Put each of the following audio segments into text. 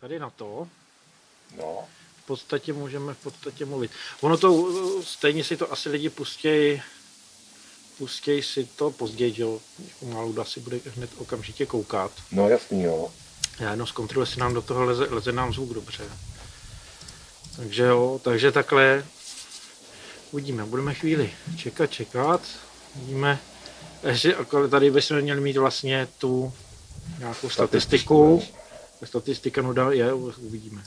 tady na to. No. V podstatě můžeme v podstatě mluvit. Ono to, stejně si to asi lidi pustějí pustěj si to později, že jo, Maluda si bude hned okamžitě koukat. No jasný, jo. Já jenom zkontroluji, jestli nám do toho leze, leze nám zvuk dobře. Takže jo, takže takhle uvidíme, budeme chvíli čekat, čekat. Uvidíme, ještě tady bychom měli mít vlastně tu nějakou statistiku. Statistika nuda je, uvidíme.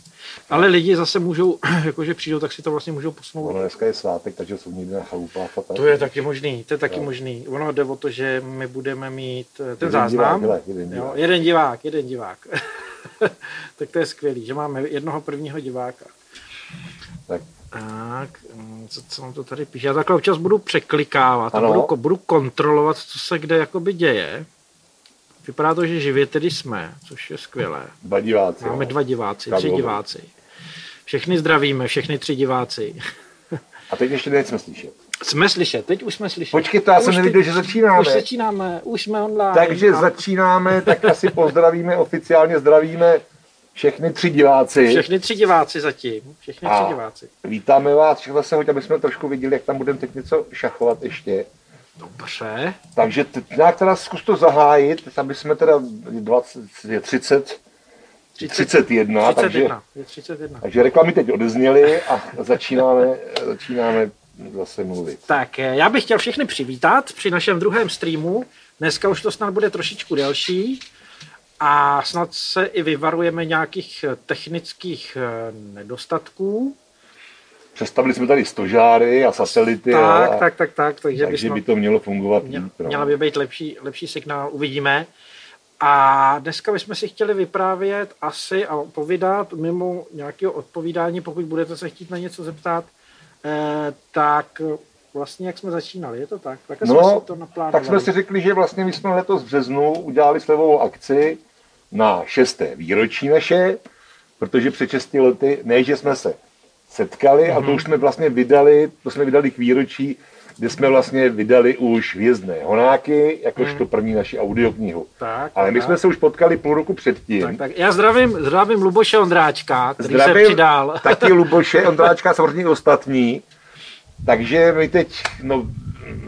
Ale lidi zase můžou, jakože přijdou, tak si to vlastně můžou posunout. Ono dneska je svátek, takže jsou někde na chalupách a tak. To je taky možný, to je taky no. možný. Ono jde o to, že my budeme mít eh, ten jeden záznam. Divák, jeden, divák. Jo, jeden divák, jeden divák. tak to je skvělý, že máme jednoho prvního diváka. Tak. Tak, mm, co, co nám to tady píše? Já takhle občas budu překlikávat ano. a budu, budu kontrolovat, co se kde jakoby děje. Vypadá to, že živě tedy jsme, což je skvělé. Dva diváci. Máme jo. dva diváci, tři dobrý. diváci. Všechny zdravíme, všechny tři diváci. A teď ještě nejsme slyšet. Jsme slyšet, teď už jsme slyšet. Počkejte, já jsem neviděl, že začínáme. Už začínáme, už jsme online. Takže a... začínáme, tak asi pozdravíme, oficiálně zdravíme všechny tři diváci. Všechny tři diváci zatím. Všechny a tři diváci. Vítáme vás, všechno se hoď, aby jsme trošku viděli, jak tam budeme teď něco šachovat ještě. Dobře. Takže t- nějak teda zkus to zahájit, aby jsme teda 20, je 30, 31, 31, takže, je 31. takže reklamy teď odezněly a začínáme, začínáme zase mluvit. Tak eh, já bych chtěl všechny přivítat při našem druhém streamu. Dneska už to snad bude trošičku delší a snad se i vyvarujeme nějakých technických eh, nedostatků. Přestavili jsme tady stožáry a satelity. Tak, a, tak, tak, tak. Takže, takže by to mělo fungovat mě, líp. No. Měla by být lepší, lepší signál, uvidíme. A dneska bychom si chtěli vyprávět asi a povídat mimo nějakého odpovídání, pokud budete se chtít na něco zeptat, eh, tak vlastně jak jsme začínali, je to tak? Tak no, jsme si to naplánovali. Tak jsme si řekli, že vlastně my jsme letos v březnu udělali slevovou akci na šesté výročí naše, protože před 6 lety, ne, že jsme se setkali mm-hmm. a to mhm. už jsme vlastně vydali, to jsme vydali k výročí, kde jsme vlastně vydali už Hvězdné honáky, jakožto mm. první naši audioknihu. Tak, Ale my tak. jsme se už potkali půl roku předtím. Tak, tak. Já zdravím, zdravím Luboše Ondráčka, který zdravím se přidal. Taky Luboše Ondráčka, samozřejmě ostatní. Takže my teď, no,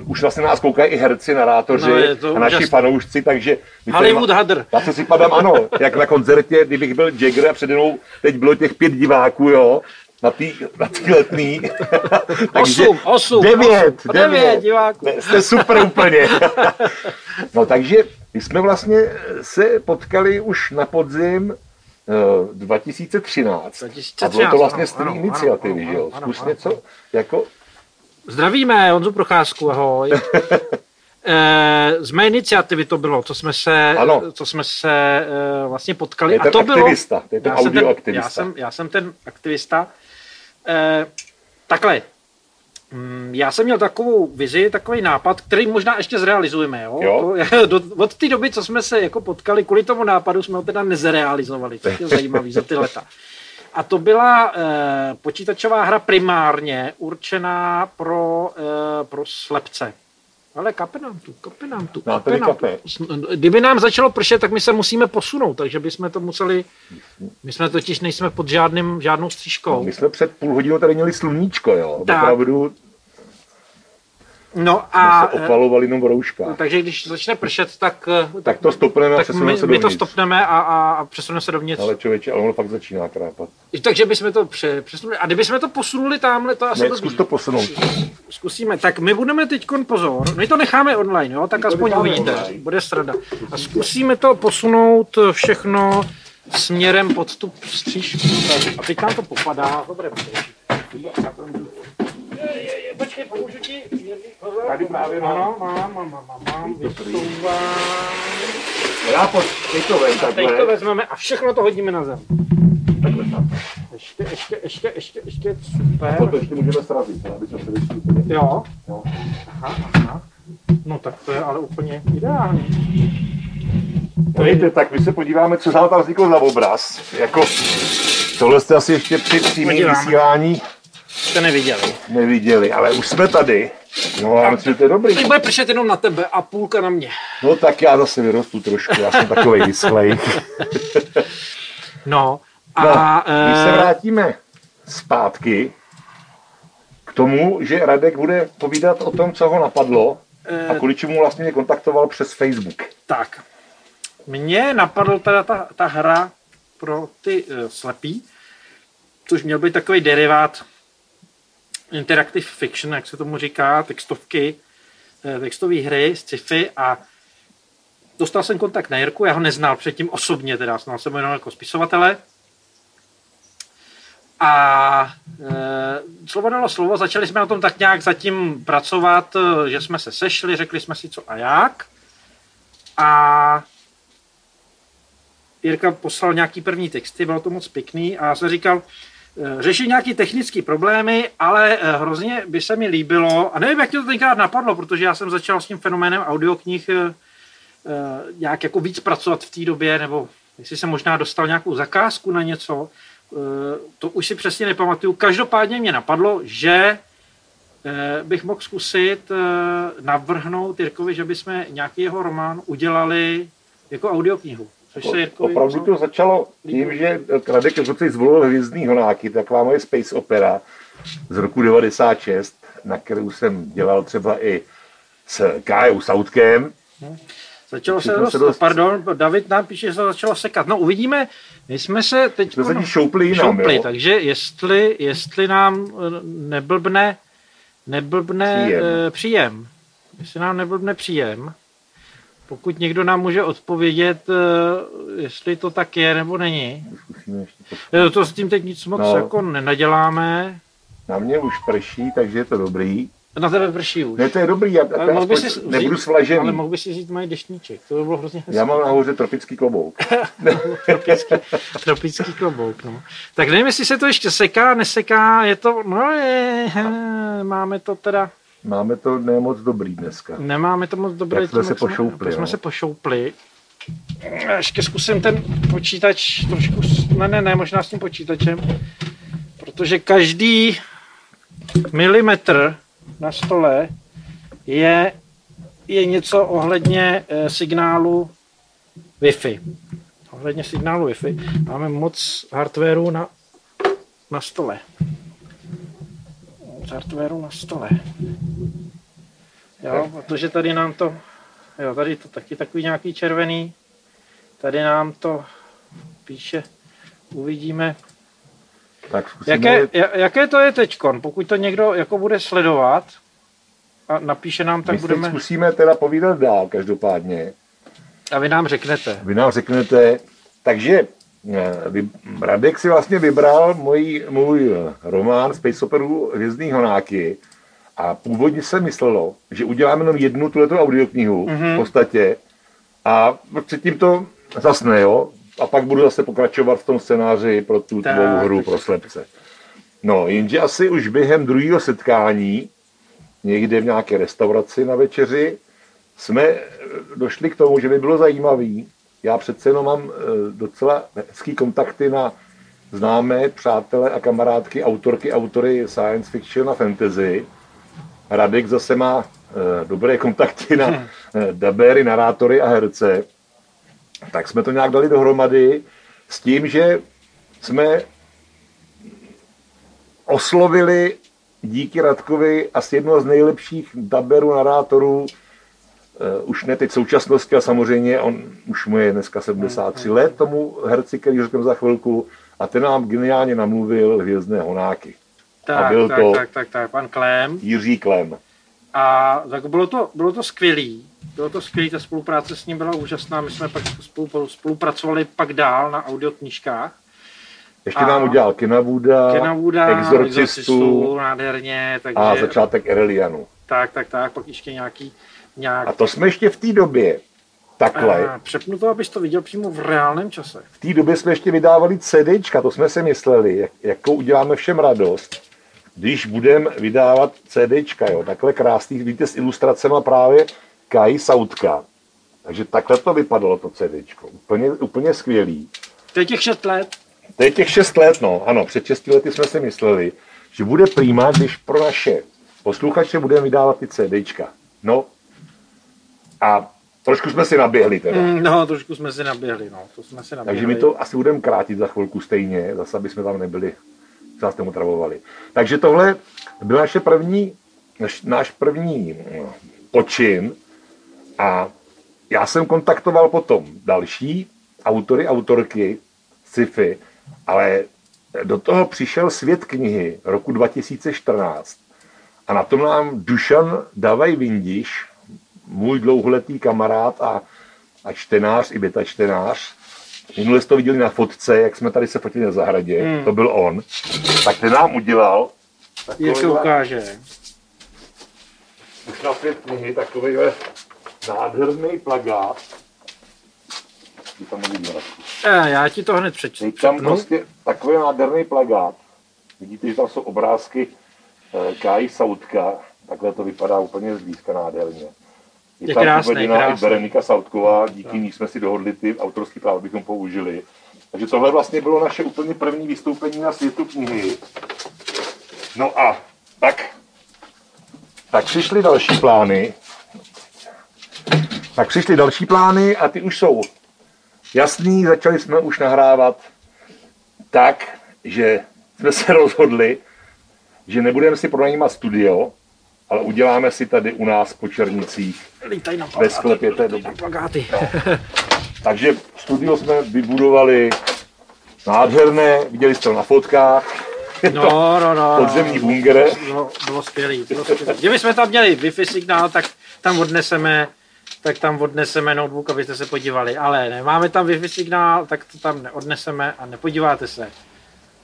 už vlastně nás koukají i herci, narátoři no a naši úžasný. fanoušci, takže... Hollywood má, Hadr. Já se si padám, ano, jak na koncertě, kdybych byl Jagger a přede mnou teď bylo těch pět diváků, jo, na tý, na tý letný. takže osm, osm, devět, osm, devět, devět diváků. Jste super úplně. no takže my jsme vlastně se potkali už na podzim 2013. 2013 a bylo to vlastně z té iniciativy, ano, že jo? Zkus ano, něco, jako... Zdravíme, Honzu Procházku, ahoj. Eh, z mé iniciativy to bylo, co jsme se, ano. co jsme se eh, vlastně potkali. a to aktivista, bylo, to je ten já, jsem ten, já, jsem, já jsem ten aktivista. Eh, takhle, mm, já jsem měl takovou vizi, takový nápad, který možná ještě zrealizujeme. Jo? Jo? To, do, od té doby, co jsme se jako potkali, kvůli tomu nápadu jsme ho teda nezrealizovali, což je zajímavý za ty leta. A to byla eh, počítačová hra primárně určená pro, eh, pro slepce. Ale kape nám tu, kape nám tu, no, kape nám kape. tu. Kdyby nám začalo pršet, tak my se musíme posunout, takže bychom to museli, my jsme totiž nejsme pod žádným, žádnou střížkou. No, my jsme před půl hodinou tady měli sluníčko, jo, tak. opravdu No a... se opalovali jenom v rouškách. Takže když začne pršet, tak... Tak to stopneme a přesuneme my, se dovnitř. My to stopneme a, a, a přesuneme se dovnitř. Ale člověče, ale ono pak začíná krápat. Takže bychom to pře, přesunuli. A kdybychom to posunuli tamhle, to asi... Ne, zkus to posunout. Zkusíme. Tak my budeme teď pozor. My to necháme online, jo? Tak my aspoň uvidíte. Online. Bude strada. A zkusíme to posunout všechno směrem pod tu střížku. A teď nám to popadá. Dobré, počkej, pomůžu ti. Tady právě mám. Ano, mám, mám, mám, mám, vysouvám. Já pojď, teď to vem takhle. Teď to vezmeme a všechno to hodíme na zem. Takhle tak. Ještě, ještě, ještě, ještě, ještě, super. A to ještě můžeme srazit, aby jsme se vyšli. Jo. jo. Aha, aha. No tak to je ale úplně ideální. No víte, tak my se podíváme, co tam vzniklo za obraz. Jako, tohle jste asi ještě při přímém vysílání Jste neviděli. Neviděli, ale už jsme tady. No, já myslím, že to je dobrý. Teď bude pršet jenom na tebe a půlka na mě. No tak já zase vyrostu trošku, já jsem takový vyslej. no, A, no, když se eh, vrátíme zpátky k tomu, že Radek bude povídat o tom, co ho napadlo a kvůli čemu vlastně mě kontaktoval přes Facebook. Tak, mně napadl teda ta, ta hra pro ty uh, slepý, což měl být takový derivát interactive fiction, jak se tomu říká, textovky, uh, textové hry, sci-fi a dostal jsem kontakt na Jirku, já ho neznal předtím osobně, teda znal jsem ho jenom jako spisovatele. A e, slovo dalo slovo, začali jsme na tom tak nějak zatím pracovat, že jsme se sešli, řekli jsme si co a jak. A Jirka poslal nějaký první texty, bylo to moc pěkný a já jsem říkal, eh, řeší nějaký technické problémy, ale eh, hrozně by se mi líbilo, a nevím, jak tě to tenkrát napadlo, protože já jsem začal s tím fenoménem audioknih eh, nějak jako víc pracovat v té době, nebo jestli jsem možná dostal nějakou zakázku na něco, to už si přesně nepamatuju. Každopádně mě napadlo, že bych mohl zkusit navrhnout Jirkovi, že bychom nějaký jeho román udělali jako audioknihu. Což se Jirkovi Opravdu to začalo tím, že Radek Kococej zvolil Hvězdný honáky, taková moje space opera z roku 96, na kterou jsem dělal třeba i s Kájou Sautkem. Hmm. Začalo se, dost, se dost... pardon, David nám píše, že se začalo sekat. No uvidíme, my jsme se teď jsme se šoupli jinam, šoupli, takže jestli, jestli nám eh, neblbne, neblbne příjem. Uh, příjem, jestli nám neblbne příjem, pokud někdo nám může odpovědět, eh, jestli to tak je nebo není. Eh, to s tím teď nic moc no. jako nenaděláme. Na mě už prší, takže je to dobrý. Na tebe prší už. Ne, to je dobrý, já ale mohl si nebudu svlažený. Ale mohl by si říct mají deštníček, to by bylo hrozně hezké. Já mám nahoře tropický klobouk. tropický, tropický klobouk, no. Tak nevím, jestli se to ještě seká, neseká, je to, no je, máme to teda Máme to nemoc dobrý dneska. Nemáme to moc dobré. Tak jsme se pošoupli. Jsme, jsme se pošoupli. Ještě zkusím ten počítač trošku, ne, ne, ne, možná s tím počítačem, protože každý milimetr na stole je, je něco ohledně e, signálu Wi-Fi. Ohledně signálu Wi-Fi máme moc hardwareu na, na stole hardwareu na stole. Jo, protože tady nám to, jo, tady to taky takový nějaký červený, tady nám to píše, uvidíme. Tak jaké, jaké to je teďkon, pokud to někdo jako bude sledovat a napíše nám, tak My budeme... zkusíme teda povídat dál, každopádně. A vy nám řeknete. Vy nám řeknete, takže Radek si vlastně vybral můj, můj román Space Operu Hvězdný honáky a původně se myslelo, že uděláme jenom jednu tuhletu audioknihu mm-hmm. v podstatě a předtím to zasne, jo? A pak budu zase pokračovat v tom scénáři pro tu tak, tvou hru pro slepce. No, jenže asi už během druhého setkání, někde v nějaké restauraci na večeři, jsme došli k tomu, že by bylo zajímavý já přece jenom mám eh, docela hezký kontakty na známé přátelé a kamarádky, autorky, autory science fiction a fantasy. Radek zase má eh, dobré kontakty na hm. eh, dabery, narátory a herce. Tak jsme to nějak dali dohromady s tím, že jsme oslovili díky Radkovi asi jednoho z nejlepších daberů, narátorů Uh, už ne teď v současnosti a samozřejmě on už mu je dneska 73 let tomu herci, který řeknu za chvilku a ten nám geniálně namluvil Hvězdné honáky. Tak, a byl tak, to tak, tak, tak, pan Klem. Jiří Klem. A tak bylo to, bylo to skvělý. Bylo to skvělý, ta spolupráce s ním byla úžasná. My jsme pak spolu, spolupracovali pak dál na audioknižkách. Ještě a nám udělal Kenavuda Exorcistu, exorcistu nádherně. Takže, a začátek Erelianu. Tak, tak, tak, pak ještě nějaký nějak... A to jsme ještě v té době takhle. A přepnu to, abys to viděl přímo v reálném čase. V té době jsme ještě vydávali CDčka, to jsme si mysleli, jak, jakou uděláme všem radost, když budeme vydávat CDčka, jo, takhle krásný, víte, s ilustracemi právě Kai Sautka. Takže takhle to vypadalo, to CDčko. Úplně, úplně skvělý. To je těch šest let. To je těch šest let, no. Ano, před šesti lety jsme si mysleli, že bude prýma, když pro naše posluchače budeme vydávat ty CDčka. No, a trošku jsme si naběhli teda. Mm, no, trošku jsme si naběhli, no. To jsme si naběhli. Takže my to asi budeme krátit za chvilku stejně, zase aby jsme tam nebyli, zase tomu travovali. Takže tohle byl naše první, naš, náš první no, počin a já jsem kontaktoval potom další autory, autorky sci-fi, ale do toho přišel svět knihy roku 2014 a na tom nám Dušan Davaj Vindiš, dlouholetý kamarád a, a čtenář, i beta čtenář, minule jste to viděli na fotce, jak jsme tady se fotili na zahradě, hmm. to byl on, tak ten nám udělal Jak se ukáže. už na svět knihy takovýhle nádherný plagát. Ty tam. Eh, já ti to hned přečtu. Je tam prostě takový nádherný plagát. Vidíte, že tam jsou obrázky eh, Káji Sautka. Takhle to vypadá úplně zblízka nádherně. Je krásný, uvedená i krásný. Berenika Sautková, díky ní jsme si dohodli ty autorský práva, bychom použili. Takže tohle vlastně bylo naše úplně první vystoupení na světu knihy. No a tak, tak přišly další plány. Tak přišly další plány a ty už jsou jasný, začali jsme už nahrávat tak, že jsme se rozhodli, že nebudeme si pronajímat studio, ale uděláme si tady u nás po Černicích Lítaj na ve sklepě té doby. plagáty. Takže studio jsme vybudovali nádherné, viděli jste to na fotkách, No, no, no. podzemní no. Bylo, bylo skvělý, bylo skvělý. Kdyby jsme tam měli Wi-Fi signál, tak tam odneseme tak tam odneseme notebook, abyste se podívali. Ale nemáme tam Wi-Fi signál, tak to tam neodneseme a nepodíváte se.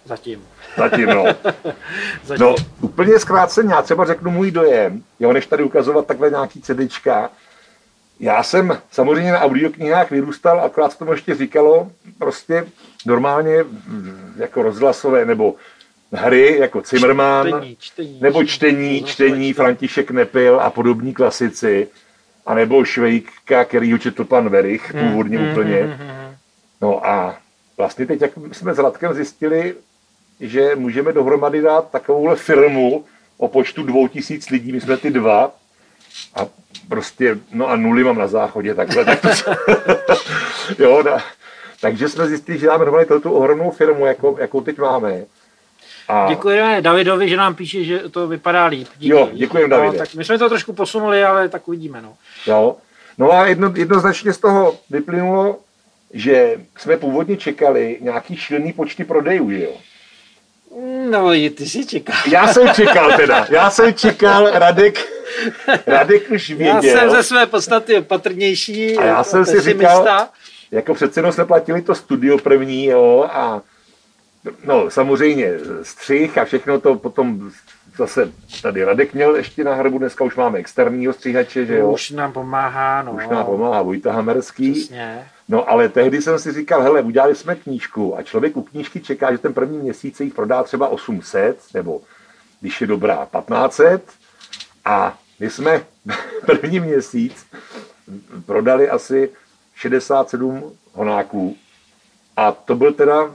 Zatím. Zatím, no. Zatím. No, úplně zkráceně, já třeba řeknu můj dojem, jo, než tady ukazovat takhle nějaký CDčka. Já jsem samozřejmě na audioknihách vyrůstal, akorát se tomu ještě říkalo, prostě normálně mm, jako rozhlasové nebo hry jako Zimmerman, čtení, čtení, nebo čtení, čtení, František Nepil a podobní klasici, a nebo Švejka, který ho četl pan Verich, původně mm, úplně. mm, mm, mm. No a vlastně teď, jak jsme s Radkem zjistili, že můžeme dohromady dát takovouhle firmu o počtu dvou tisíc lidí, my jsme ty dva, a prostě, no a nuly mám na záchodě, takhle, tak to, jo, na, takže jsme zjistili, že dáme dohromady tu ohromnou firmu, jako, jakou teď máme. A Děkujeme Davidovi, že nám píše, že to vypadá líp. Díky. Jo, děkujem, no, Davide. tak my jsme to trošku posunuli, ale tak uvidíme. No. Jo. No a jedno, jednoznačně z toho vyplynulo, že jsme původně čekali nějaký šílený počty prodejů, že jo. No, i ty si čekal. Já jsem čekal teda, já jsem čekal, Radek, Radek už Já věděl, jsem ze své podstaty opatrnější. A já jsem si říkal- jako přece jenom jsme platili to studio první, jo, a no samozřejmě střih a všechno to potom zase tady Radek měl ještě na hrbu, dneska už máme externího stříhače, že jo, Už nám pomáhá, no. už nám pomáhá Vojta Hamerský. Přesně. No ale tehdy jsem si říkal, hele, udělali jsme knížku. A člověk u knížky čeká, že ten první měsíc jich prodá třeba 800, nebo když je dobrá 1500 a my jsme první měsíc prodali asi 67 honáků. A to byl teda,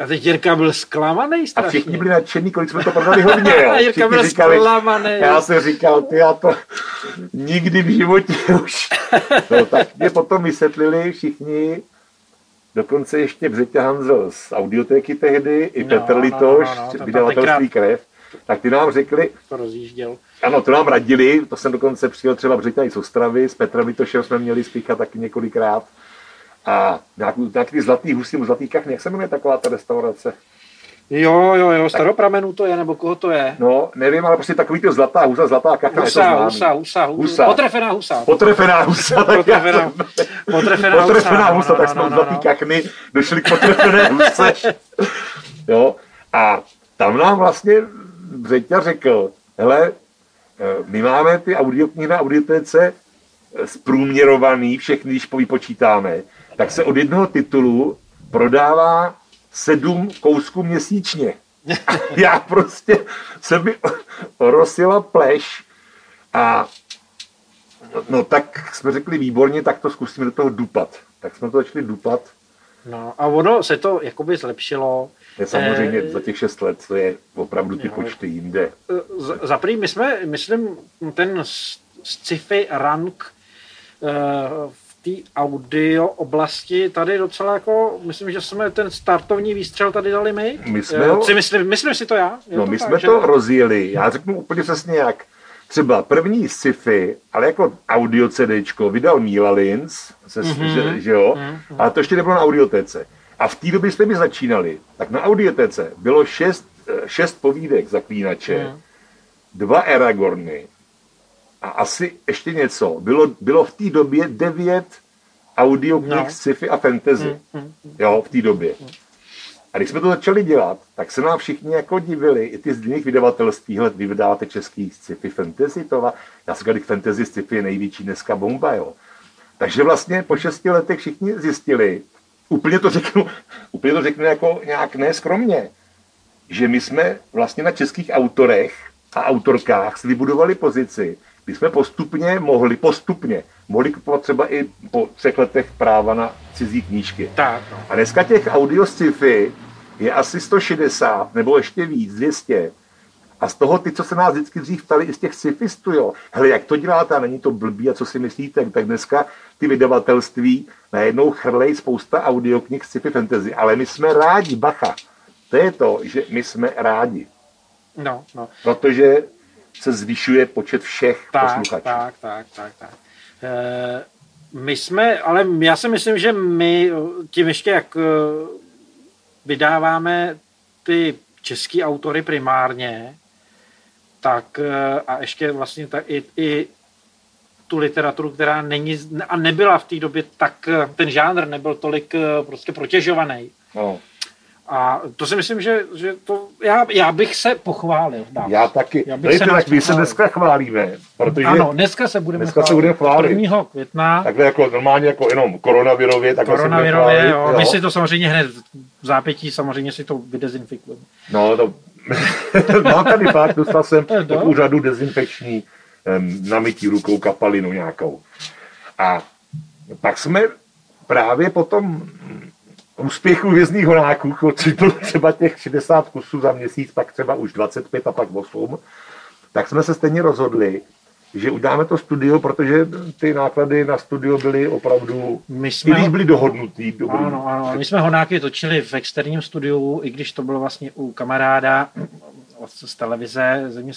A teď Jirka byl zklamaný a strašně. všichni byli nadšení, kolik jsme to prodali hodně, jo. Jirka byl zklamaný. já jsem říkal, ty já to nikdy v životě už. No, tak mě potom vysvětlili všichni, dokonce ještě Břeťa Hanzel z audiotéky tehdy, i No, Petr no, no, Litoš, no, no, tam vydavatelství krev, tak ty nám řekli, To rozjížděl. ano, to nám radili, to jsem dokonce přijel třeba Břeťa i z Ostravy, s Petrem Litošem jsme měli spíchat taky několikrát. A nějaký, nějaký ty zlatý husy, zlatý kachny, jak se jmenuje taková ta restaurace? Jo, jo, jo, staropramenů to je, nebo koho to je? No, nevím, ale prostě takový to zlatá husa, zlatá kachna, Husa, husa, husa, Husa. husa. Potrefená husa. Potrefená husa. Potrefená, potrefená, Potrefená no, husa, no, tak jsme no, no, zlatý no. kachny došli k potrefené huse. Jo, a tam nám vlastně Břeťa řekl, hele, eh, my máme ty audioknihy na audiotece eh, zprůměrovaný, všechny, když vypočítáme, tak se od jednoho titulu prodává sedm kousků měsíčně. Já prostě se mi rozjela pleš a no tak jsme řekli výborně, tak to zkusíme do toho dupat. Tak jsme to začali dupat. No a ono se to jakoby zlepšilo. Je samozřejmě Eh, za těch šest let, to je opravdu ty jo. počty jinde. Z- Za prvý, my jsme, myslím, ten sci-fi rank v té audio oblasti tady docela jako, myslím, že jsme ten startovní výstřel tady dali my. My jsme ho... si myslím, myslím si to já? Je no, to my tak, jsme že... to rozjeli. Já řeknu úplně přesně jak. Třeba první sci-fi, ale jako audio CDčko, vydal Mila Lins, se, mm-hmm. že, že jo, mm-hmm. ale to ještě nebylo na audiotece. A v té době jsme mi začínali, tak na audiotece bylo šest, eh, šest povídek zaklínače, mm. dva Aragorny a asi ještě něco. Bylo, bylo v té době devět audioknih no. sci-fi a fantasy. Mm, mm, mm. Jo, v té době. A když jsme to začali dělat, tak se nám všichni jako divili, i ty z jiných vydavatelství, hled, vy vydáváte český sci-fi fantasy, to já si když fantasy sci-fi je největší dneska bomba, jo. Takže vlastně po šesti letech všichni zjistili, úplně to řeknu, úplně to řeknu jako nějak neskromně, že my jsme vlastně na českých autorech a autorkách si vybudovali pozici, kdy jsme postupně mohli, postupně, mohli kupovat třeba i po třech letech práva na cizí knížky. Tak, no. A dneska těch audio sci-fi je asi 160 nebo ještě víc, 200. A z toho ty, co se nás vždycky dřív ptali, i z těch sci-fistů, jo. Hele, jak to děláte a není to blbý a co si myslíte? Tak dneska ty vydavatelství najednou chrlej spousta audioknih sci-fi fantasy, ale my jsme rádi, bacha. To je to, že my jsme rádi. No, no. Protože se zvyšuje počet všech tak, posluchačů. Tak, tak, tak, tak. E, my jsme, ale já si myslím, že my tím ještě jak eh, vydáváme ty český autory primárně, tak eh, a ještě vlastně tak i, i tu literaturu, která není a nebyla v té době tak, ten žánr nebyl tolik prostě protěžovaný. No. A to si myslím, že, že to, já, já bych se pochválil. Dám. Já taky. Já bych Dejte, se tak my se dneska chválíme. Protože ano, dneska se budeme dneska chválit. se budeme chválit. 1. května. Takhle jako normálně jako jenom koronavirově. Tak koronavirově, chválit, jo. jo. My si to samozřejmě hned v zápětí samozřejmě si to vydezinfikujeme. No, to mám tady fakt, dostal jsem do úřadu dezinfekční namytí rukou kapalinu nějakou. A pak jsme právě potom úspěchu vězných horáků, to třeba těch 60 kusů za měsíc, pak třeba už 25 a pak 8, tak jsme se stejně rozhodli, že uděláme to studio, protože ty náklady na studio byly opravdu, my jsme, i když byly dohodnutý. Dobrý. Ano, ano, my jsme honáky točili v externím studiu, i když to bylo vlastně u kamaráda z televize, země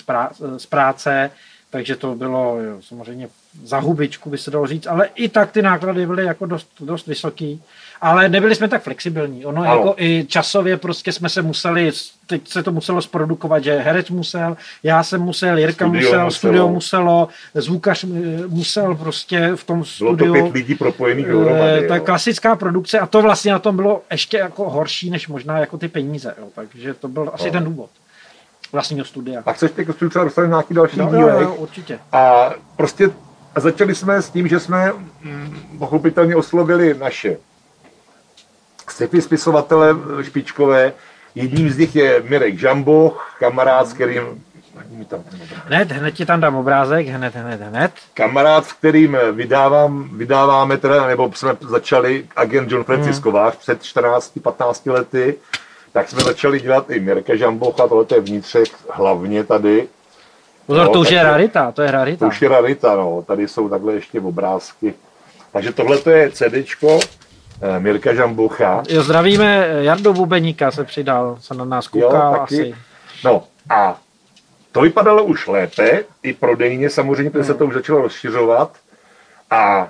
z práce, takže to bylo jo, samozřejmě za hubičku, by se dalo říct, ale i tak ty náklady byly jako dost, dost vysoký ale nebyli jsme tak flexibilní. Ono ano. jako i časově prostě jsme se museli, teď se to muselo zprodukovat, že herec musel, já jsem musel, Jirka studio musel, muselo. studio muselo, zvukař musel prostě v tom studiu. Bylo to pět lidí propojených dohromady. Ta klasická produkce a to vlastně na tom bylo ještě jako horší, než možná jako ty peníze. Jo. Takže to byl asi no. ten důvod vlastního studia. A chceš teď třeba dostat nějaký další no, dílek? Jo, jo, určitě. A prostě a začali jsme s tím, že jsme mm, pochopitelně oslovili naše sci spisovatele špičkové. Jedním z nich je Mirek Žamboch, kamarád, s kterým tam hned, hned ti tam dám obrázek, hned, hned, hned. Kamarád, s kterým vydávám, vydáváme teda, nebo jsme začali agent John Francis hmm. Kovář před 14-15 lety, tak jsme začali dělat i Mirka Žambocha, tohle je vnitřek hlavně tady. Pozor, no, to už je rarita, to je rarita. To už je rarita, no, tady jsou takhle ještě obrázky. Takže tohle je CDčko, Eh, Mirka Žambucha. Jo, zdravíme, Jardo Bubeníka se přidal, se na nás koukal jo, asi. No a to vypadalo už lépe, i prodejně samozřejmě, protože hmm. se to už začalo rozšiřovat. A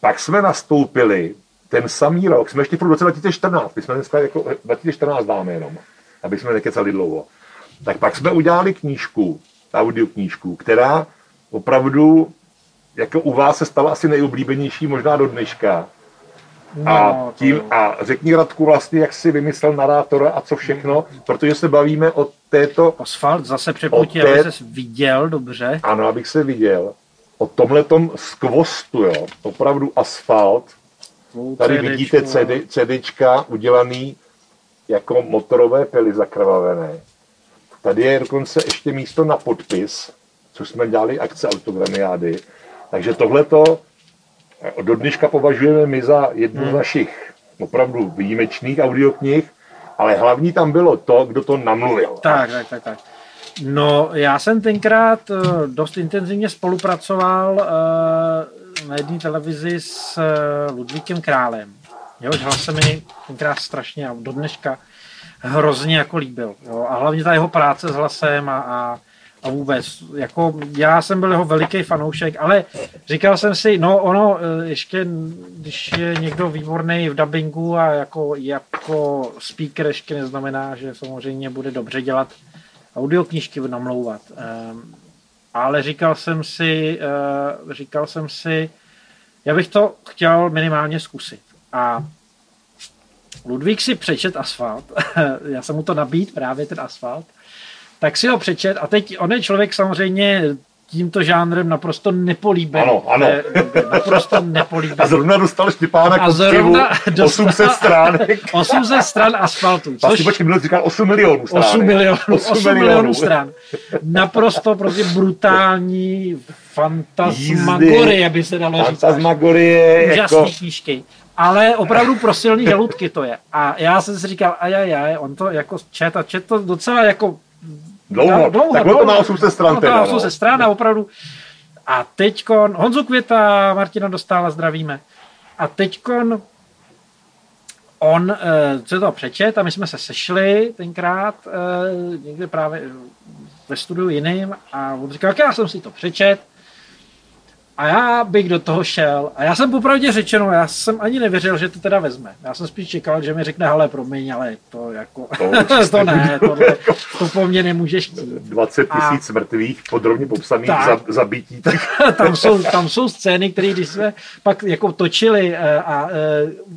pak jsme nastoupili ten samý rok, jsme ještě v roce 2014, my jsme dneska jako 2014 dáme jenom, aby jsme nekecali dlouho. Tak pak jsme udělali knížku, audioknížku, která opravdu jako u vás se stala asi nejoblíbenější možná do dneška. No, a, tím, a řekni Radku vlastně, jak si vymyslel narátora a co všechno, protože se bavíme o této... Asfalt zase přepnutí, té... aby se viděl dobře. Ano, abych se viděl. O tomhletom skvostu, jo, opravdu asfalt. Tady CDčku, vidíte CD, CDčka udělaný jako motorové pily zakrvavené. Tady je dokonce ještě místo na podpis, co jsme dělali akce autogramiády. Takže tohleto do dneška považujeme my za jednu hmm. z našich opravdu výjimečných audioknih, ale hlavní tam bylo to, kdo to namluvil. Tak, tak, tak, tak. No, já jsem tenkrát eh, dost intenzivně spolupracoval eh, na jedné televizi s eh, Ludvíkem Králem. Jehož hlas se mi tenkrát strašně a do dneška hrozně jako líbil. Jo? A hlavně ta jeho práce s hlasem a, a, a vůbec. Jako, já jsem byl jeho veliký fanoušek, ale říkal jsem si, no ono, eh, ještě, když je někdo výborný v dubbingu a jako, jako speaker ještě neznamená, že samozřejmě bude dobře dělat audioknížky namlouvat. Um, ale říkal jsem si, uh, říkal jsem si, já bych to chtěl minimálně zkusit. A Ludvík si přečet asfalt, já jsem mu to nabít, právě ten asfalt, tak si ho přečet a teď on je člověk samozřejmě tímto žánrem naprosto nepolíbený. Ano, ano. Naprosto nepolíbený. A zrovna dostal Štěpána a zrovna dostal 800 stránek. 800 stran asfaltu. Což... Vlastně počkej, minulý říkal 8 milionů stránek. 8 milionů, 8, 8 milionů stran. Naprosto prostě brutální fantasmagorie, by se dalo říct. Fantasmagorie. Úžasný jako... knížky. Ale opravdu pro silný žaludky to je. A já jsem si říkal, ajajaj, on to jako čet a čet to docela jako Dlouho, dlouho tak dlouho, to má 800 stran. To má 800 no. stran a opravdu. A teďkon, Honzu Květa, Martina Dostála zdravíme. A teďkon on uh, se to přečet a my jsme se sešli tenkrát uh, někde právě ve studiu jiným a on říkal, jak já jsem si to přečet a já bych do toho šel. A já jsem popravdě řečeno, já jsem ani nevěřil, že to teda vezme. Já jsem spíš čekal, že mi řekne, hele, promiň, ale to jako, to, to ne, to, ne, to po mně nemůžeš chtít. 20 tisíc mrtvých, podrobně popsaných tak, za, zabití. Tak. tam, jsou, tam jsou scény, které když jsme pak jako točili a, a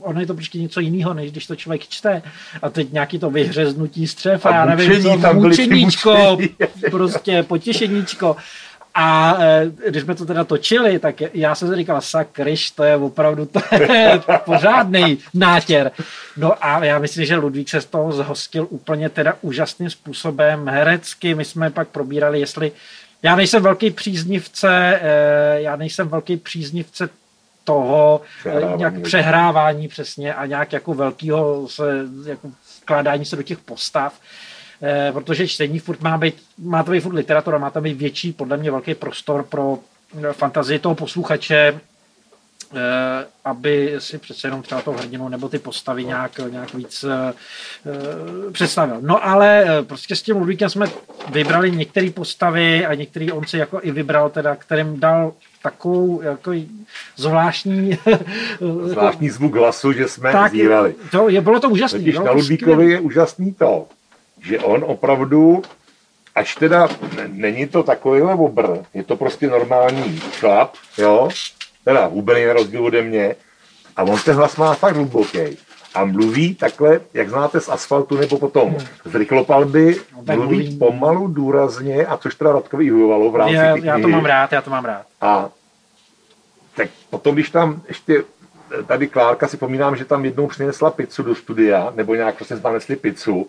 ono je to prostě něco jiného, než když to člověk čte. A teď nějaký to vyhřeznutí střev a, a já nevím, co, mučeníčko, prostě potěšeníčko. A e, když jsme to teda točili, tak já jsem si říkal, sakryš, to je opravdu to je pořádný nátěr. No a já myslím, že Ludvík se z toho zhostil úplně teda úžasným způsobem herecky. My jsme pak probírali, jestli já nejsem velký příznivce, e, já nejsem velký příznivce toho e, přehrávání. nějak přehrávání přesně a nějak jako velkého se, jako vkládání se do těch postav. Eh, protože čtení furt má být, má to být furt literatura, má tam být větší, podle mě velký prostor pro eh, fantazii toho posluchače, eh, aby si přece jenom třeba toho hrdinu nebo ty postavy nějak, nějak víc představil. No ale prostě s tím Ludvíkem jsme vybrali některé postavy a některý on si jako i vybral teda, kterým dal takovou jako zvláštní... zvláštní zvuk hlasu, že jsme tak, zírali. To, je, bylo to úžasné. Totiž na Ludvíkovi je úžasný to, že on opravdu, až teda není to takovýhle obr, je to prostě normální chlap, jo, teda hubený na rozdíl ode mě, a on ten hlas má fakt hluboký. A mluví takhle, jak znáte z asfaltu nebo potom z rychlopalby, no, mluví, mluví pomalu, důrazně, a což teda Radkovi vyhovovalo v rámci já, já to mám rád, já to mám rád. A tak potom, když tam ještě tady Klárka si pomínám, že tam jednou přinesla pizzu do studia, nebo nějak prostě nesli pizzu,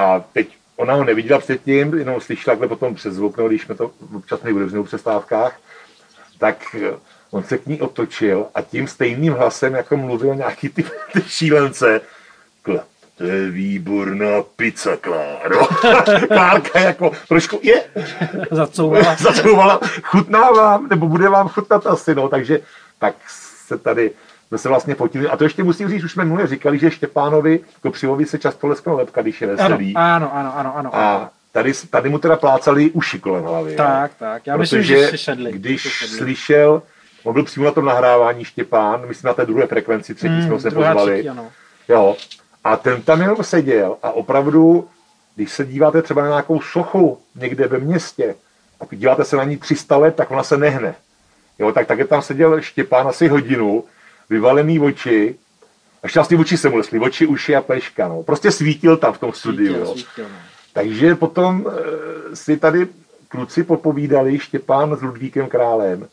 a teď ona ho neviděla předtím, jenom slyšela takhle potom přes okno, když jsme to občas měli v přestávkách, tak eh, on se k ní otočil a tím stejným hlasem, jako mluvil nějaký ty, ty šílence, kla, to je výborná pizza, Kláro. Klárka jako trošku je. Zacouvala. Zacouvala. Chutná vám, nebo bude vám chutnat asi, no, takže tak se tady jsme se vlastně fotili. A to ještě musím říct, už jsme minule říkali, že Štěpánovi Kopřivovi se často lesknou lepka, když je veselý. Ano, ano, ano, ano. A tady, tady mu teda plácali uši kolem hlavy. Tak, tak. Já myslím, že si sedli. Když si sedli. slyšel, on byl přímo na tom nahrávání Štěpán, myslím na té druhé frekvenci, třetí mm, jsme se pozvali. Třetí, ano. Jo. A ten tam jenom seděl a opravdu, když se díváte třeba na nějakou sochu někde ve městě, a díváte se na ní 300 let, tak ona se nehne. Jo, tak také tam seděl Štěpán asi hodinu vyvalený oči, až vlastně oči se mu lesly, oči, uši a pleška, no. Prostě svítil tam v tom studiu, svítil, svítil, no. Takže potom e, si tady kluci popovídali Štěpán s Ludvíkem Králem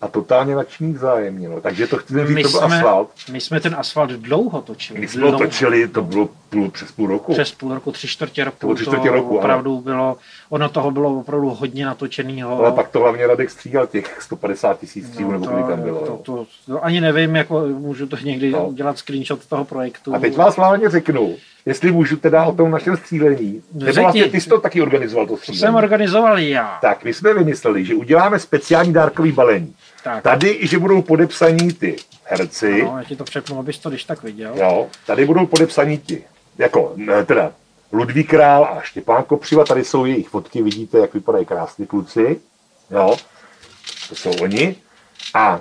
a totálně nadšení vzájemně. No. Takže to chci říct, to byl asfalt. My jsme ten asfalt dlouho točili. My jsme ho točili, to bylo půl, přes půl roku. Přes půl roku, tři čtvrtě roku. To, tři čtvrtě to roku, opravdu ale. bylo, ono toho bylo opravdu hodně natočeného. Ale pak to hlavně Radek stříhal těch 150 tisíc střílů, no, nebo kolik tam bylo. To, to, to, to, ani nevím, jako můžu to někdy no. udělat screenshot toho projektu. A teď vás hlavně řeknu, jestli můžu teda o tom našem střílení. No, Nebo vlastně ty jsi to taky organizoval, to To střílení. jsem organizoval já. Tak, my jsme vymysleli, že uděláme speciální dárkový balení. Tak. Tady, že budou podepsaní ty herci, No, já ti to přepnu, abys to když tak viděl. jo, tady budou podepsaní ti, jako, ne, teda, Ludvík Král a Štěpán Kopřiva, tady jsou jejich fotky, vidíte, jak vypadají krásní kluci, jo, to jsou oni. A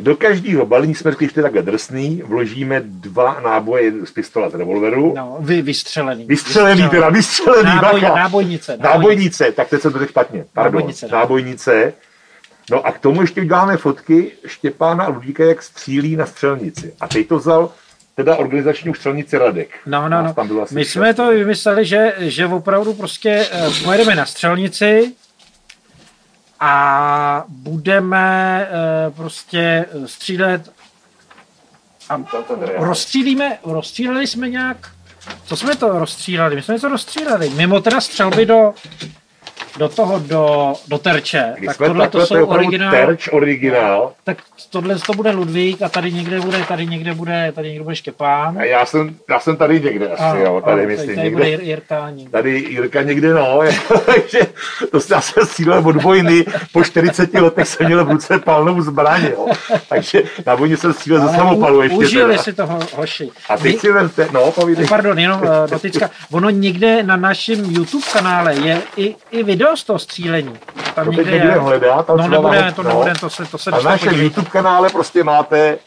do každého balení jsme řekli, že je takhle drsný, vložíme dva náboje z pistole z revolveru, No, vy, vystřelený. vystřelený, teda vystřelený, Náboj, bacha. nábojnice. Nábojnice, tak teď jsem to řekl špatně. Pardon, Nábojnice, nábojnice. no. nábojnice. No a k tomu ještě uděláme fotky Štěpána a Ludvíka, jak střílí na střelnici. A teď to vzal teda organizační střelnici Radek. No, no, no. My šest. jsme to vymysleli, že, že opravdu prostě eh, pojedeme na střelnici a budeme eh, prostě střílet a rozstřílíme, rozstříleli jsme nějak, co jsme to rozstříleli? My jsme to rozstříleli, mimo teda střelby do, do toho, do, do terče, Když tak tohle to jsou originál, terč originál. tak tohle to bude Ludvík a tady někde bude, tady někde bude, tady někde bude Štěpán. A já jsem, já jsem tady někde asi, A- jo, a tady myslím, tady bude někde. Jir- Jirka někde. Tady Jirka někde, no, takže to já jsem střílel od vojny, po 40 letech jsem měl v ruce palnou zbraň, jo. Takže na vojně jsem střílel ze samopalu ještě. Užili teda. si toho hoši. A teď My- si vemte, no, povídej. Pardon, jenom uh, dotyčka. Ono někde na našem YouTube kanále je i, i video z toho střílení. Tam To teď nebudeme je. hledat. tam No třeba nebude, máme- to no. nebude, to se, to se A na našem. YouTube kanále prostě máte e,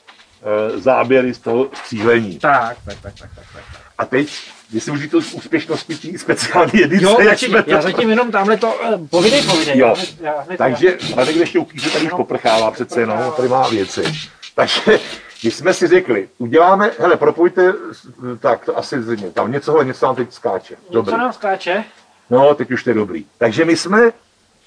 záběry z toho střílení. Tak, tak, tak, tak, tak, tak. A teď, jestli můžete to z úspěšnosti té speciální edice, Jo, jak jsme to... já zatím jenom tamhle to, uh, povídej, povídej. Jo. Já já hned- Takže Radek ještě uklíže, tady už No. poprchává přece jenom, tady má věci. Takže my jsme si řekli, uděláme, hele, propojte, tak to asi zřejmě, tam něco, hele, něco nám teď skáče. Dobrý. Co nám skáče? No, teď už to je dobrý. Takže my jsme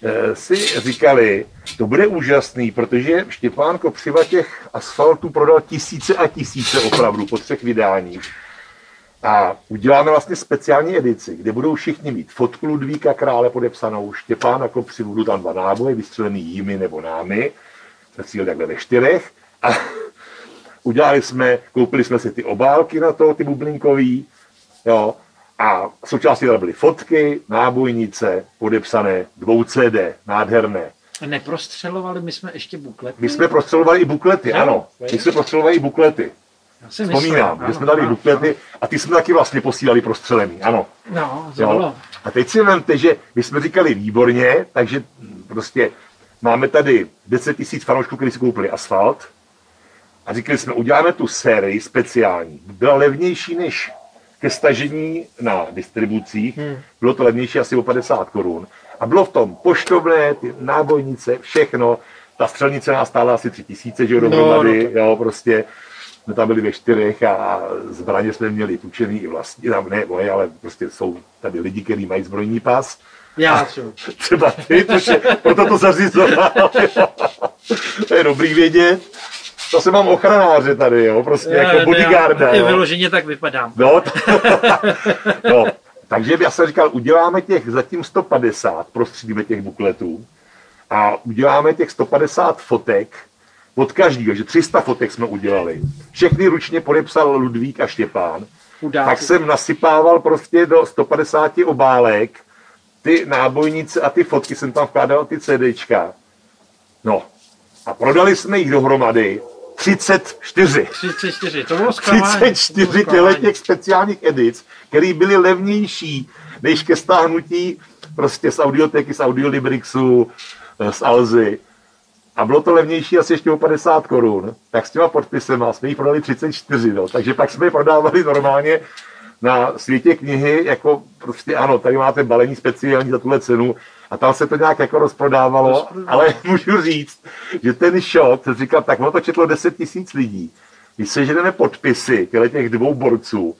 eh, si říkali, to bude úžasný, protože Štěpán Kopřiva těch asfaltů prodal tisíce a tisíce opravdu po třech vydáních. A uděláme vlastně speciální edici, kde budou všichni mít fotku Ludvíka Krále podepsanou, Štěpána Kopřivu, budou tam dva náboje, vystřelený jimi nebo námi, jsme stříleli takhle ve čtyřech. A udělali jsme, koupili jsme si ty obálky na to, ty bublinkový, jo, a součástí teda byly fotky, nábojnice, podepsané, dvou CD, nádherné. Neprostřelovali my jsme ještě buklety? My jsme prostřelovali i buklety, ano. My jsme prostřelovali i buklety. Já si myslím, Vzpomínám, že ano, jsme dali ano, buklety a ty jsme taky vlastně posílali prostřelený, ano. No, to bylo. A teď si vemte, že my jsme říkali výborně, takže prostě máme tady 10 tisíc fanoušků, kteří si koupili asfalt a říkali jsme, uděláme tu sérii speciální. Byla levnější než ke stažení na distribucích, Hmm. bylo to levnější asi o 50 korun. A bylo v tom poštovné, ty nábojnice, všechno. Ta střelnice nás stála asi 3 tisíce, že jo, No, dohromady, jo, prostě jsme tam byli ve čtyřech a zbraně jsme měli půjčený i vlastně, tam ne moje, ale prostě jsou tady lidi, kteří mají zbrojní pas. Já třeba. Třeba ty, což je, proto to zařizoval. to je dobrý vědět. To se mám ochranáře tady, jo, prostě jako bodyguarda. I jo. vyloženě tak vypadám. No, t- no, takže já jsem říkal, uděláme těch zatím 150, prostředíme těch bukletů a uděláme těch 150 fotek od každého, že 300 fotek jsme udělali. Všechny ručně podepsal Ludvík a Štěpán. Chudáci. Tak jsem nasypával prostě do 150 obálek ty nábojnice a ty fotky jsem tam vkládal ty CDčka. No a prodali jsme jich dohromady 34. 34, to bylo zklamání. 34 To bylo zklamání. těle těch speciálních edic, které byly levnější než ke stáhnutí prostě z audioteky, z Audiolibrixu, eh, z Alzy. A bylo to levnější asi ještě o 50 korun. Tak s těma podpisema jsme jich prodali 34, no. takže pak jsme je prodávali normálně na světě knihy, jako prostě ano, tady máte balení speciální za tuhle cenu a tam se to nějak jako rozprodávalo, Rozprodávalo. ale můžu říct, že ten shot, říkal, tak ono to četlo 10 tisíc lidí. Když seženeme podpisy těch dvou borců,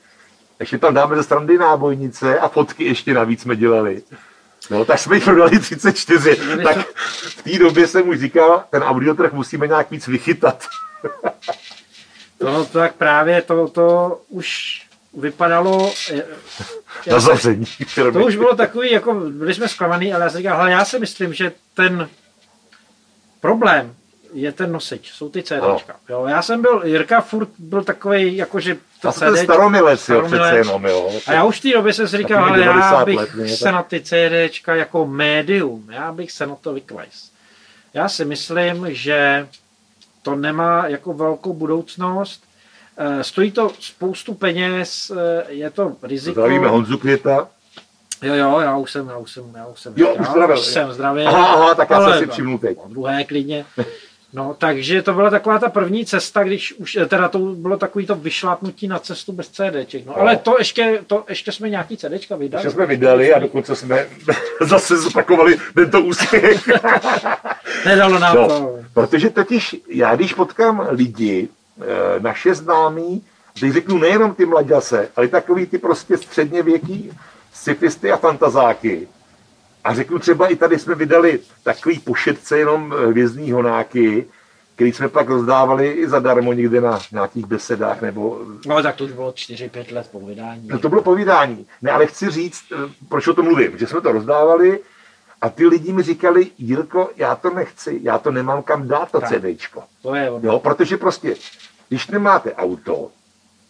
ještě tam dáme ze strany nábojnice a fotky ještě navíc jsme dělali. No, tak jsme jich prodali 34. Byli Tak v té době jsem už říkal, ten audiotrh musíme nějak víc vychytat. To tak právě to, to už vypadalo... eh, Na zavření firmy. To už bylo takový, jako byli jsme zklamaný, ale já jsem říkal, já si myslím, že ten problém je ten nosič, jsou ty CDčka. Jo, já jsem byl, Jirka furt byl takový, jakože to ten staromilec, jo, přece jenom, jo. A já už v té době jsem si říkal, ale já bych let, se na ty CDčka jako médium, já bych se na to vykvajs. Já si myslím, že to nemá jako velkou budoucnost. Eh, stojí to spoustu peněz, eh, je to riziko. Zdravíme Honzu Květa. Jo, jo, já už jsem, já už jsem, já už jsem, jo, už zdravil, už jsem zdravý. Aha, aha, tak já jsem si všimnul teď. druhé klidně. No, takže to byla taková ta první cesta, když už, eh, teda to bylo takový to vyšlápnutí na cestu bez CDček. No, no. ale to ještě, to ještě jsme nějaký CDčka vydali. Ještě jsme vydali a dokonce jsme zase zopakovali tento úspěch. Nedalo nám no, to. Protože totiž já, když potkám lidi, naše známí, teď řeknu nejenom ty mladěse, ale takový ty prostě středně věký sci a A řeknu třeba i tady jsme vydali takový pošetce jenom eh, hvězdní honáky, který jsme pak rozdávali i zadarmo někde na nějakých besedách nebo... No tak to už bylo 4-5 let po vydání. No to bylo po vydání. Ne, ale chci říct, eh, proč o tom mluvím, že jsme to rozdávali a ty lidi mi říkali, Jirko, já to nechci, já to nemám kam dát, to CDčko. To je ono. Jo, protože prostě, když nemáte auto,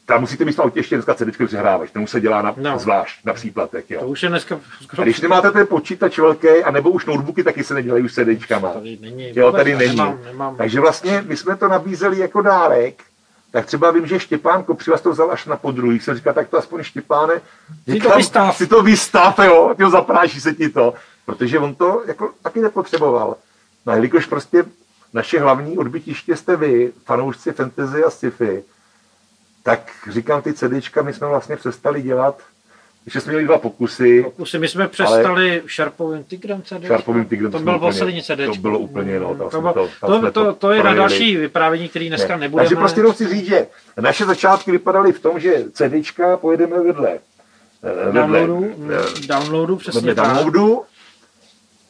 tam musíte mít v autě ještě dneska CD přehrávač, tomu se dělá na, no. zvlášť, na příplatek. Jo. To už je dneska skoro... A když nemáte ten počítač velký, a nebo už notebooky, taky se nedělají už CDčkama. Tady není. Jo, tady není. Nemám, nemám. Takže vlastně my jsme to nabízeli jako dárek, tak třeba vím, že Štěpán Kopřivas to vzal až na podruhý. Jsem říkal, tak to aspoň Štěpáne, si to vystav. Si to vystav, jo, jo, zapráší se ti to. Protože on to jako taky nepotřeboval. No, jelikož prostě naše hlavní odbytiště jste vy, fanoušci fantasy a sci-fi, tak říkám, ty CDčka my jsme vlastně přestali dělat, ještě jsme měli dva pokusy. Pokusy, my jsme přestali Sharpovým Tigrem CD. Sharpovým Tigrem to bylo poslední CD. To bylo úplně, no. To, to, to, to, to, to je na další vyprávění, který dneska ne. nebudeme. Takže prostě jenom chci říct, že naše začátky vypadaly v tom, že CDčka pojedeme vedle. Eh, vedle downloadu, eh, downloadu přesně vedle tak. downloadu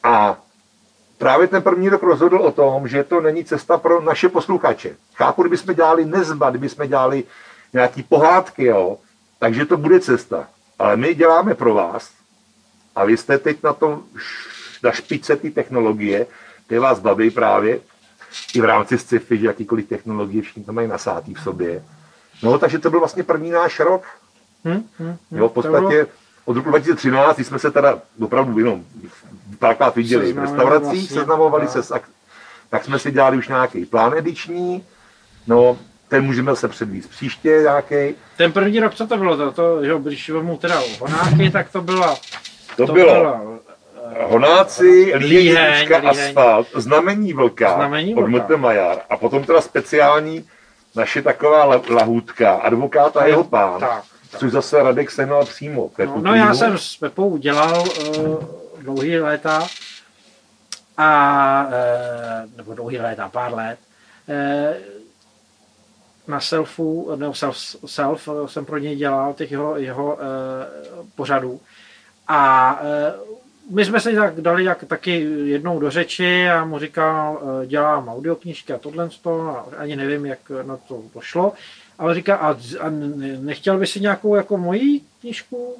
a právě ten první rok rozhodl o tom, že to není cesta pro naše posluchače. Chápu, kdybychom dělali nezba, kdybychom dělali nějaký pohádky, jo, takže to bude cesta. Ale my děláme pro vás a vy jste teď na tom, na špice ty technologie, ty vás baví právě i v rámci sci-fi, že jakýkoliv technologie, všichni to mají nasátý v sobě. No, takže to byl vlastně první náš rok. Hmm, hmm, jo, v podstatě od roku 2013, když jsme se teda opravdu jenom párkrát viděli v restauracích, vlastně, seznamovali se, s, tak jsme si dělali už nějaký plán ediční, no, ten můžeme se předvíst příště nějaký. Ten první rok, co to bylo? To, to jo, když mu teda honáky, tak to byla... To, to bylo byla, Honáci, líheň, asfalt, znamení vlka znamení od Mete Majar a potom teda speciální naše taková lahůdka, advokát a jeho pán, tak, tak. což zase Radek sehnal přímo. No, no já jsem s Pepou dělal uh, dlouhý léta a, uh, nebo dlouhý léta, pár let. Uh, na selfu, nebo self, self jsem pro něj dělal těch jeho, jeho pořadů. A my jsme se tak dali jak, taky jednou do řeči a mu říkal, dělám audioknižky a tohle a ani nevím, jak na to došlo. Ale říká, a, a nechtěl by si nějakou jako moji knižku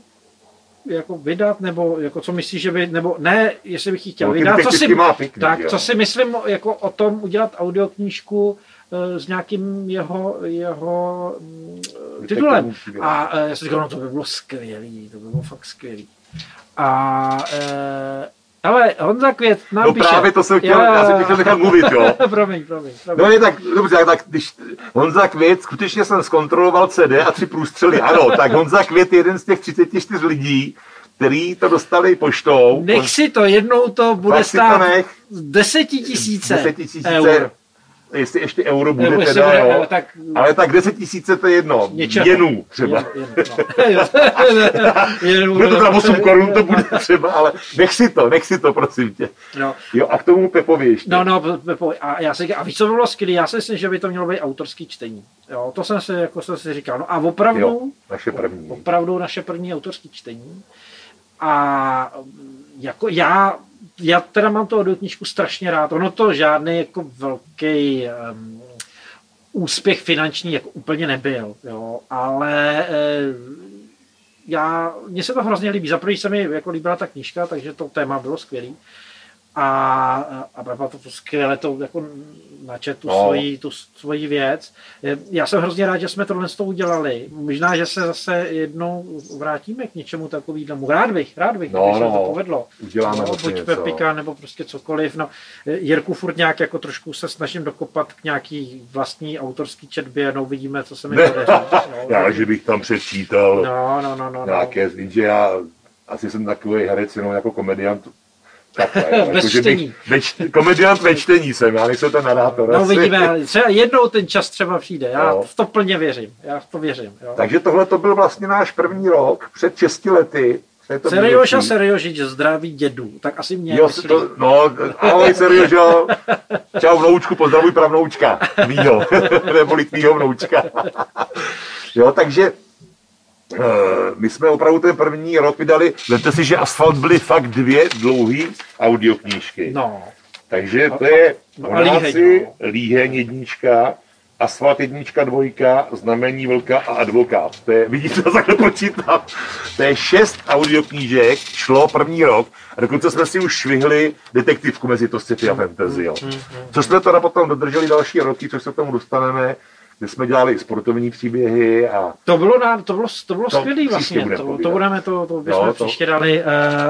jako vydat, nebo jako co myslíš, že by, nebo ne, jestli bych ji chtěl no, vydat, co si, pěkný, tak, co si myslím jako o tom udělat audioknížku Eh, s nějakým jeho, jeho mm, titulem. A eh, já jsem říkal, no to by bylo skvělý, to by bylo fakt skvělý. A e, ale Honza Květ nám No píše, právě to jsem chtěl, já, já jsem chtěl nechat mluvit, jo. promiň, promiň, promiň. No je tak, dobře, tak když Honza Květ, skutečně jsem zkontroloval CD a tři průstřely, ano, tak Honza Květ je jeden z těch 34 lidí, který to dostali poštou. Nech si to, jednou to bude stát 10 tisíce eur jestli ještě euro bude Nebo teda, bude, jo. Tak, ale tak 10 tisíce to je jedno. Něčeho. Jenů třeba. Jen, no. bude to tam 8 korun, to bude třeba, ale nech si to, nech si to, prosím tě. No. Jo, a k tomu Pepovi ještě. No, no, Pepovi. A já si a víš, co by bylo skvělé? Já si myslím, že by to mělo být autorský čtení. Jo, to jsem si, jako jsem si říkal. No a opravdu, jo, naše první. Opravdu naše první autorský čtení. A jako já já teda mám to knižku strašně rád. Ono to žádný jako velký um, úspěch finanční jako úplně nebyl, jo, ale e, já, mně se to hrozně líbí. Za první se mi jako líbila ta knížka, takže to téma bylo skvělý. A, a Brava to, to skvěle to jako načet tu, No. svoji, tu svoji věc. Já jsem hrozně rád, že jsme tohle s tou udělali. Možná, že se zase jednou vrátíme k něčemu takovému. Rád bych, rád bych, No, kdyby se no. to povedlo. Uděláme no, buď. Pepika, nebo prostě cokoliv. No, Jirku furt nějak jako trošku se snažím dokopat k nějaký vlastní autorský četbě, no uvidíme, co se mi Ne. podaří. No, Já, že bych tam předčítal no, no, no, no, no. nějaké, jenže já asi jsem takový herec jenom jako komediant. Takhle, jako, bych- čtení. Ve čte, komediant ve čtení jsem, já nejsem ten nadátor. No asi. uvidíme, třeba jednou ten čas třeba přijde, já No. v to plně věřím, já v to věřím. Jo. Takže tohle to byl vlastně náš první rok před 6 lety. To je to Serioš a výročí. Seriožič, zdraví dědů, tak asi mě Jo, myslí. to, no, ahoj Seriožo, čau vnoučku, pozdravuj pravnoučka, mýho, neboli tvýho vnoučka. jo, takže my jsme opravdu ten první rok vydali, vemte si, že Asfalt byly fakt dvě dlouhé audioknížky. No, Takže to je no no. Líheň jednička, Asfalt jednička, dvojka, Znamení vlka a advokát. To je, vidíte, to takhle počítám. To je šest audioknížek, šlo první rok a dokonce jsme si už švihli detektivku mezi to sci-fi a fantasy. Jo. Co jsme teda potom dodrželi další roky, což se k tomu dostaneme, kde jsme dělali sportovní příběhy a to bylo, na, to bylo, to bylo To skvělý vlastně, to, to budeme, to, to bychom No, to- příště dali.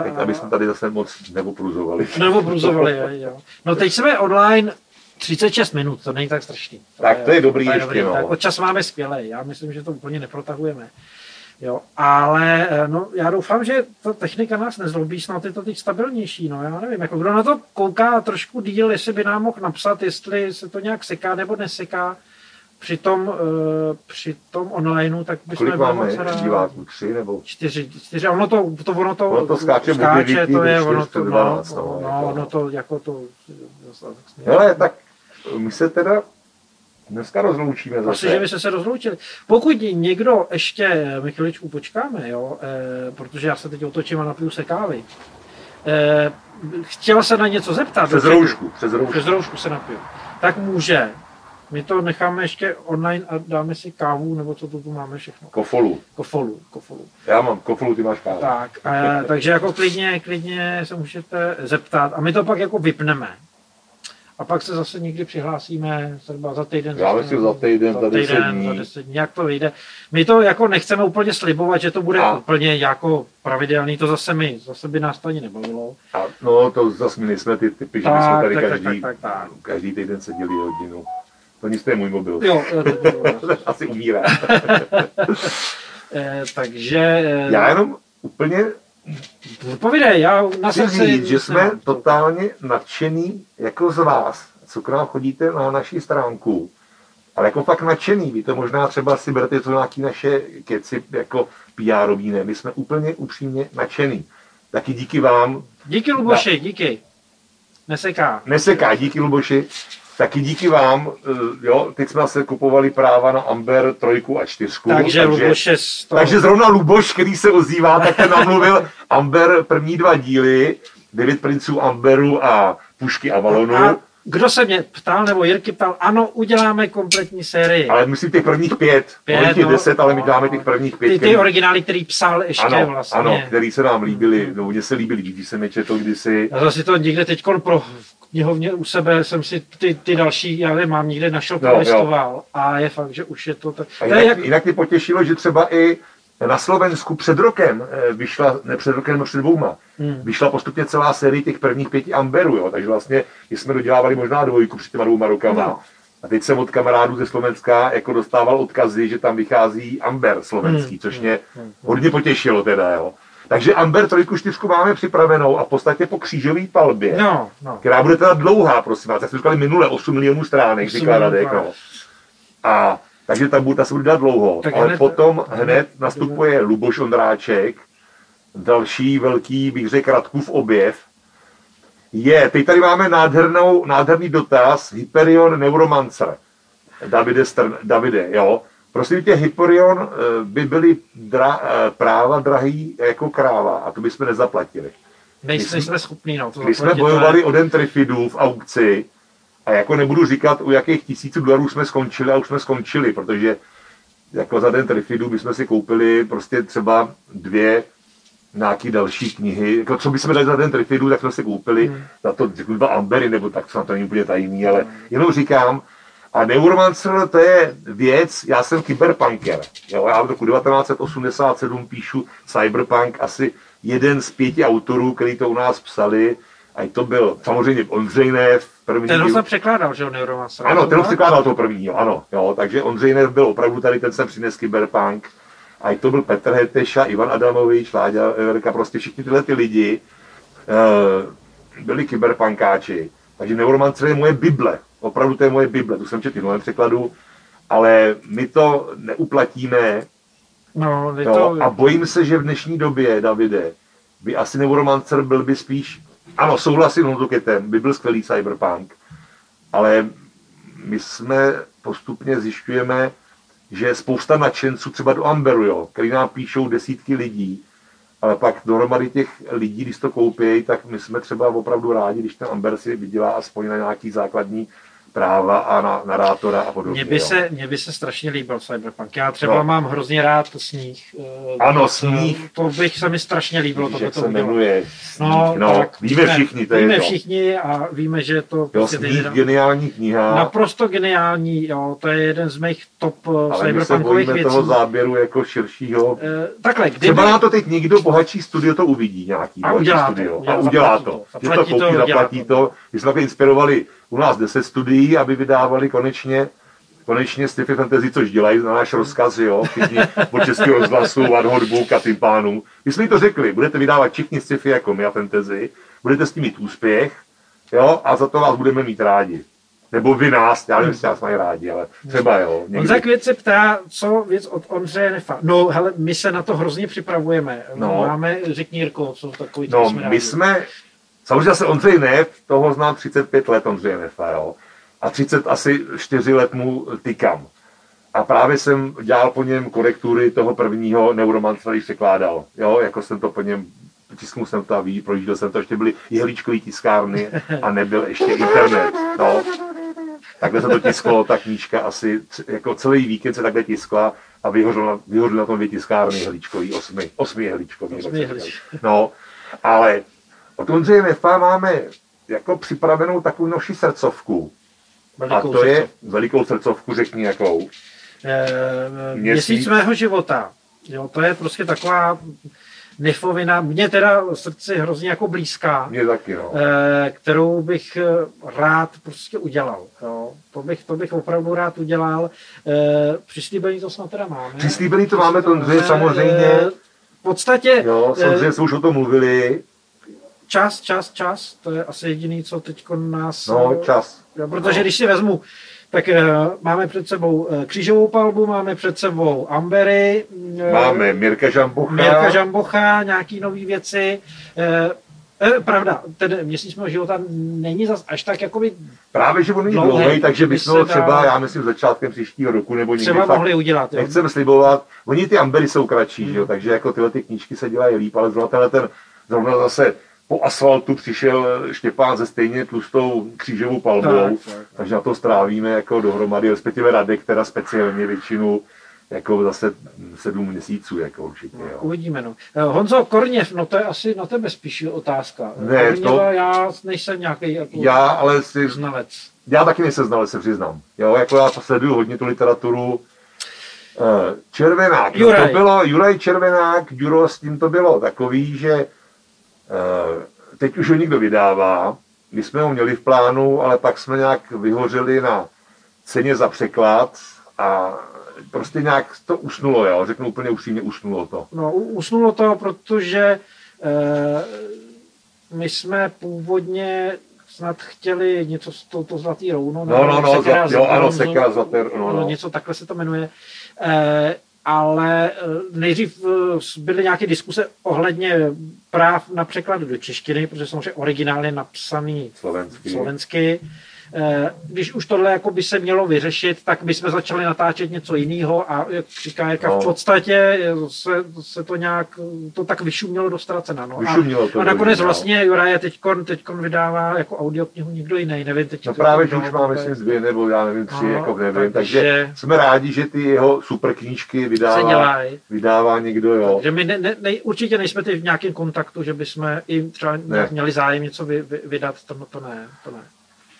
teď, Uh, aby jsme tady zase moc neopruzovali. nebo bruzovali, jo, jo. No teď jsme online 36 minut, to není tak strašný. Tak to je dobrý ještě, dobrý. no. Tak čas máme skvělý, já myslím, že to úplně neprotahujeme. Jo, ale eh, no, já doufám, že ta technika nás nezlobí, snad je to teď stabilnější, no já nevím, jako kdo na to kouká trošku díl, jestli by nám mohl napsat, jestli se to nějak seká nebo neseká při tom, uh, při tom onlineu, tak bychom Kolik máme moc rádi. diváků? Tři nebo Čtyři, čtyři, ono to, to, ono to, Ono to skáče devíti to je, ono to to, 12, no, no, no, jako. ono to, jako to, Hele, tak my se teda dneska rozloučíme Asi, zase. že by se se rozloučili. Pokud někdo ještě, my chviličku počkáme, jo, e, protože já se teď otočím a napiju se kávy, e, chtěla se na něco zeptat. Přes roušku, přes roušku. Přes roušku se napiju. Tak může. My to necháme ještě online a dáme si kávu, nebo co tu, tu máme všechno. Kofolu. Kofolu, kofolu. Já mám kofolu, ty máš kávu. Tak, e, takže jako klidně, klidně se můžete zeptat a my to pak jako vypneme. A pak se zase někdy přihlásíme třeba za týden. Já myslím za týden, za 10 dní. Za 10 dní, jak to vyjde. My to jako nechceme úplně slibovat, že to bude A- úplně jako pravidelný, to zase my, zase by nás to ani nebavilo. A no, to zase my nejsme ty typy, že Tak, bychom tady tak, tak, každý, tak, tak, tak. každý týden seděli hodinu. To nic, to je můj mobil. Jo, Asi umírá. eh, takže... eh, Já jenom úplně Povídej, já na chci srdci... říct, že jsme nemám. totálně nadšený jako z vás, co k nám chodíte na naší stránku. Ale jako fakt nadšený, vy to možná třeba si berete to nějaký naše keci jako pr ne, my jsme úplně upřímně nadšený. Taky díky vám, Díky Luboši, díky. Neseká. neseká, díky Luboši, taky díky vám, eh, jo, teď jsme se kupovali práva na Amber trojku a čtyřku. Takže Luboš je toho... takže zrovna Luboš, který se ozývá, tak ten namluvil Amber první dva díly, devět princů Amberu a pušky Avalonu. A kdo se mě ptal, nebo Jirky ptal, ano, uděláme kompletní sérii. Ale myslím těch prvních pět. Pět, je no. deset, ale my dáme těch prvních pět. ty, ty originály, který psal ještě ano, vlastně. ano, který se nám líbili, no mně se líbili, když jsem je četl kdysi. Já zase to někde teď pro knihovně u sebe jsem si ty, ty další, já je mám někde našel, Jo, prolistoval a je fakt, že už je to tak. A jinak, jak, jinak mě potěšilo, že třeba i na Slovensku před rokem eh, vyšla, ne před rokem, ale před dvouma, Hmm. vyšla postupně celá série těch prvních pěti Amberů, jo, takže vlastně jsme dodělávali možná dvojku před těma dvouma rokama. No. A teď jsem od kamarádů ze Slovenska jako dostával odkazy, že tam vychází Amber slovenský, Hmm. což mě hodně potěšilo teda, jo. Takže Amber trojku čtyřku máme připravenou a v podstatě po křížové palbě, no, no. která bude teda dlouhá, prosím vás, jak jsme říkali minule, 8 milionů stránek, 8 říká Radek, no. A takže ta, bude, ta se bude dát dlouho, Tak ale hned- potom hned nastupuje Luboš Ondráček, další velký, bych řekl, Radkův objev. Je, teď tady máme nádhernou, nádherný dotaz, Hyperion Neuromancer. Davide, Str, Davide, jo. Prosím tě, Hyperion eh, by byly dra, eh, práva drahý jako kráva a to bychom nezaplatili. Nejsme, jsme- nejsme schopní, no. To My jsme bojovali je- o den Trifidů v aukci a jako nebudu říkat, u jakých tisíců dolarů jsme skončili a už jsme skončili, protože jako za den Trifidů bychom si koupili prostě třeba dvě nějaký další knihy. Jako, co bychom dali za ten Trifidu, tak jsme si koupili hmm. za to řeknu, dva Ambery, nebo tak snad to není úplně tajný, ale jenom říkám, a Neuromancer to je věc, já jsem kyberpunker. Jo, já v roku 1987 píšu Cyberpunk, asi jeden z pěti autorů, který to u nás psali, a to byl samozřejmě Ondřej Nev, první. Ten jsem překládal, že jo, Neuromancer. Ano, ten překládal toho prvního, ano. Jo, takže Ondřej Nev byl opravdu tady, ten jsem přines Cyberpunk. A to byl Petr Heteša, Ivan Adamovič, Láďa Everka, prostě všichni tyhle ty lidi uh, byli kyberpunkáči. Takže Neuromancer je moje Bible. Opravdu to je moje Bible, tu jsem četl v novém překladu, ale my to neuplatíme. No, to... To... A bojím se, že v dnešní době, Davide, by asi Neuromancer byl by spíš, ano, souhlasím Honzuketem, by byl skvělý cyberpunk, ale my jsme postupně zjišťujeme, že spousta nadšenců třeba do Amberu, jo, který nám píšou desítky lidí, ale pak dohromady těch lidí, když to koupí, tak my jsme třeba opravdu rádi, když ten Amber si vydělá aspoň na nějaký základní práva a na narátora a podobně. Mně by, se, mně by se strašně líbil Cyberpunk. Já třeba no. mám hrozně rád sníh. Eh, ano, sníh. To bych se mi strašně líbilo. Víš, jak to se jmenuje sníh, no, no tak, víme, víme všichni. To víme je všichni a víme, že to... Jo, prostě sníh, geniální kniha. Naprosto geniální, jo, to je jeden z mých top eh, Ale cyberpunkových věcí. toho záběru jako širšího. E, takhle, kdyby... Třeba na to teď někdo bohatší studio to uvidí, nějaký a udělá studio. To, udělá, a udělá to. to. Že to zaplatí to. My jsme inspirovali u nás 10 studií, aby vydávali konečně konečně sci-fi fantasy, což dělají na náš rozkaz, jo, všichni od českého rozhlasu, ad hotbook a tím pánům. My jsme to řekli, budete vydávat všichni sci-fi jako my a fantasy, budete s tím mít úspěch, jo, a za to vás budeme mít rádi. Nebo vy nás, já nevím, jestli nás mají rádi, ale třeba jo. Někdy. Honza Květ se ptá, co věc od Ondřeje Nefa. No, hele, my se na to hrozně připravujeme. No. Máme, řekni Jirko, co takový No, jsme my jsme, Samozřejmě se Ondřej Nev, toho znám 35 let Ondřej Nefa, jo. A 30 asi 4 let mu tykám. A právě jsem dělal po něm korektury toho prvního Neuromancera, když překládal. Jo, jako jsem to po něm, tisknul jsem to a ví, projížděl jsem to, ještě byly jehličkové tiskárny a nebyl ještě internet. No. Takhle se to tisklo, ta knížka asi, jako celý víkend se takhle tiskla a vyhořel na, na tom dvě tiskárny jehličkový, osmi, osmi jehličkový. Osmi No, ale od Ondřeje Nefa máme jako připravenou takovou naši srdcovku. Velikou a to srdcovku. je velikou srdcovku, řekni jakou. E, měsíc, měsíc mého života. Jo, to je prostě taková nefovina, mě teda srdci hrozně jako blízká, mě taky, no. e, kterou bych eh, rád prostě udělal. Jo. To, bych, to bych opravdu rád udělal. E, přislíbený to snad teda máme. Přislíbený to máme, to samozřejmě. V podstatě... Jo, samozřejmě jsme už o tom mluvili. Čas, čas, čas, to je asi jediný, co teď nás... No, čas. Jo, protože no. když si vezmu, tak uh, máme před sebou uh, křížovou palbu, máme před sebou Ambery. Uh, máme Mirka Žambocha. Mirka Žambocha, nějaký nové věci. Uh, eh, pravda, ten měsíc mého života není zas až tak jakoby Právě, že on není dlouhý, takže bychom ho třeba, já myslím, začátkem příštího roku nebo někdy třeba mohli udělat. Nechceme slibovat. Oni ty ambery jsou kratší, hmm. že jo, takže jako tyhle ty knížky se dělají líp, ale zrovna ten, zrovna zase po asfaltu přišel Štěpán se stejně tlustou křížovou palbou, tak, tak, takže na to strávíme jako dohromady, respektive Radek, která speciálně většinu jako zase sedm měsíců, jako určitě. Jo. Uvidíme, no. Eh, Honzo, Korněv, no to je asi na tebe spíš otázka. Ne, Korněva, to... já nejsem nějaký jako já, ale si... znalec. Já taky nejsem znalec, se přiznám. Jo, jako já sleduju hodně tu literaturu. Eh, Červenák, no to bylo, Juraj Červenák, Juro, s tím to bylo takový, že teď už ho někdo vydává, my jsme ho měli v plánu, ale pak jsme nějak vyhořeli na ceně za překlad a prostě nějak to usnulo, jo, řeknu úplně upřímně, usnulo to. No, usnulo to, protože e, my jsme původně snad chtěli něco z toho to zlatý rouno. No, no, no, sekera, zlat, jo, ano, sekera, zlaté, no, no. Něco takhle se to jmenuje. E, ale eh, nejdřív eh, byly nějaké diskuse ohledně práv na překlad do češtiny, protože samozřejmě originál je napsaný slovensky. slovensky. Eh, když už tohle jako by se mělo vyřešit, tak bychom začali natáčet něco jiného a jak říká Jirka, No. v podstatě se, se to nějak, to tak vyšumělo do ztracena. No. Vyšumělo to a, a nakonec do- vlastně Juraje teďkon, teďkon vydává jako audioknihu někdo jiný, nevím teď. No právě, že už máme myslím dvě nebo já nevím, tři, No, jako nevím, takže- takže jsme rádi, že ty jeho super knížky vydává, vydává někdo, jo. Že my ne, ne, ne, určitě nejsme teď v nějakém kontaktu, že bychom jim třeba Ne. měli zájem něco vy, vy, vydat, to, no, to ne, to ne.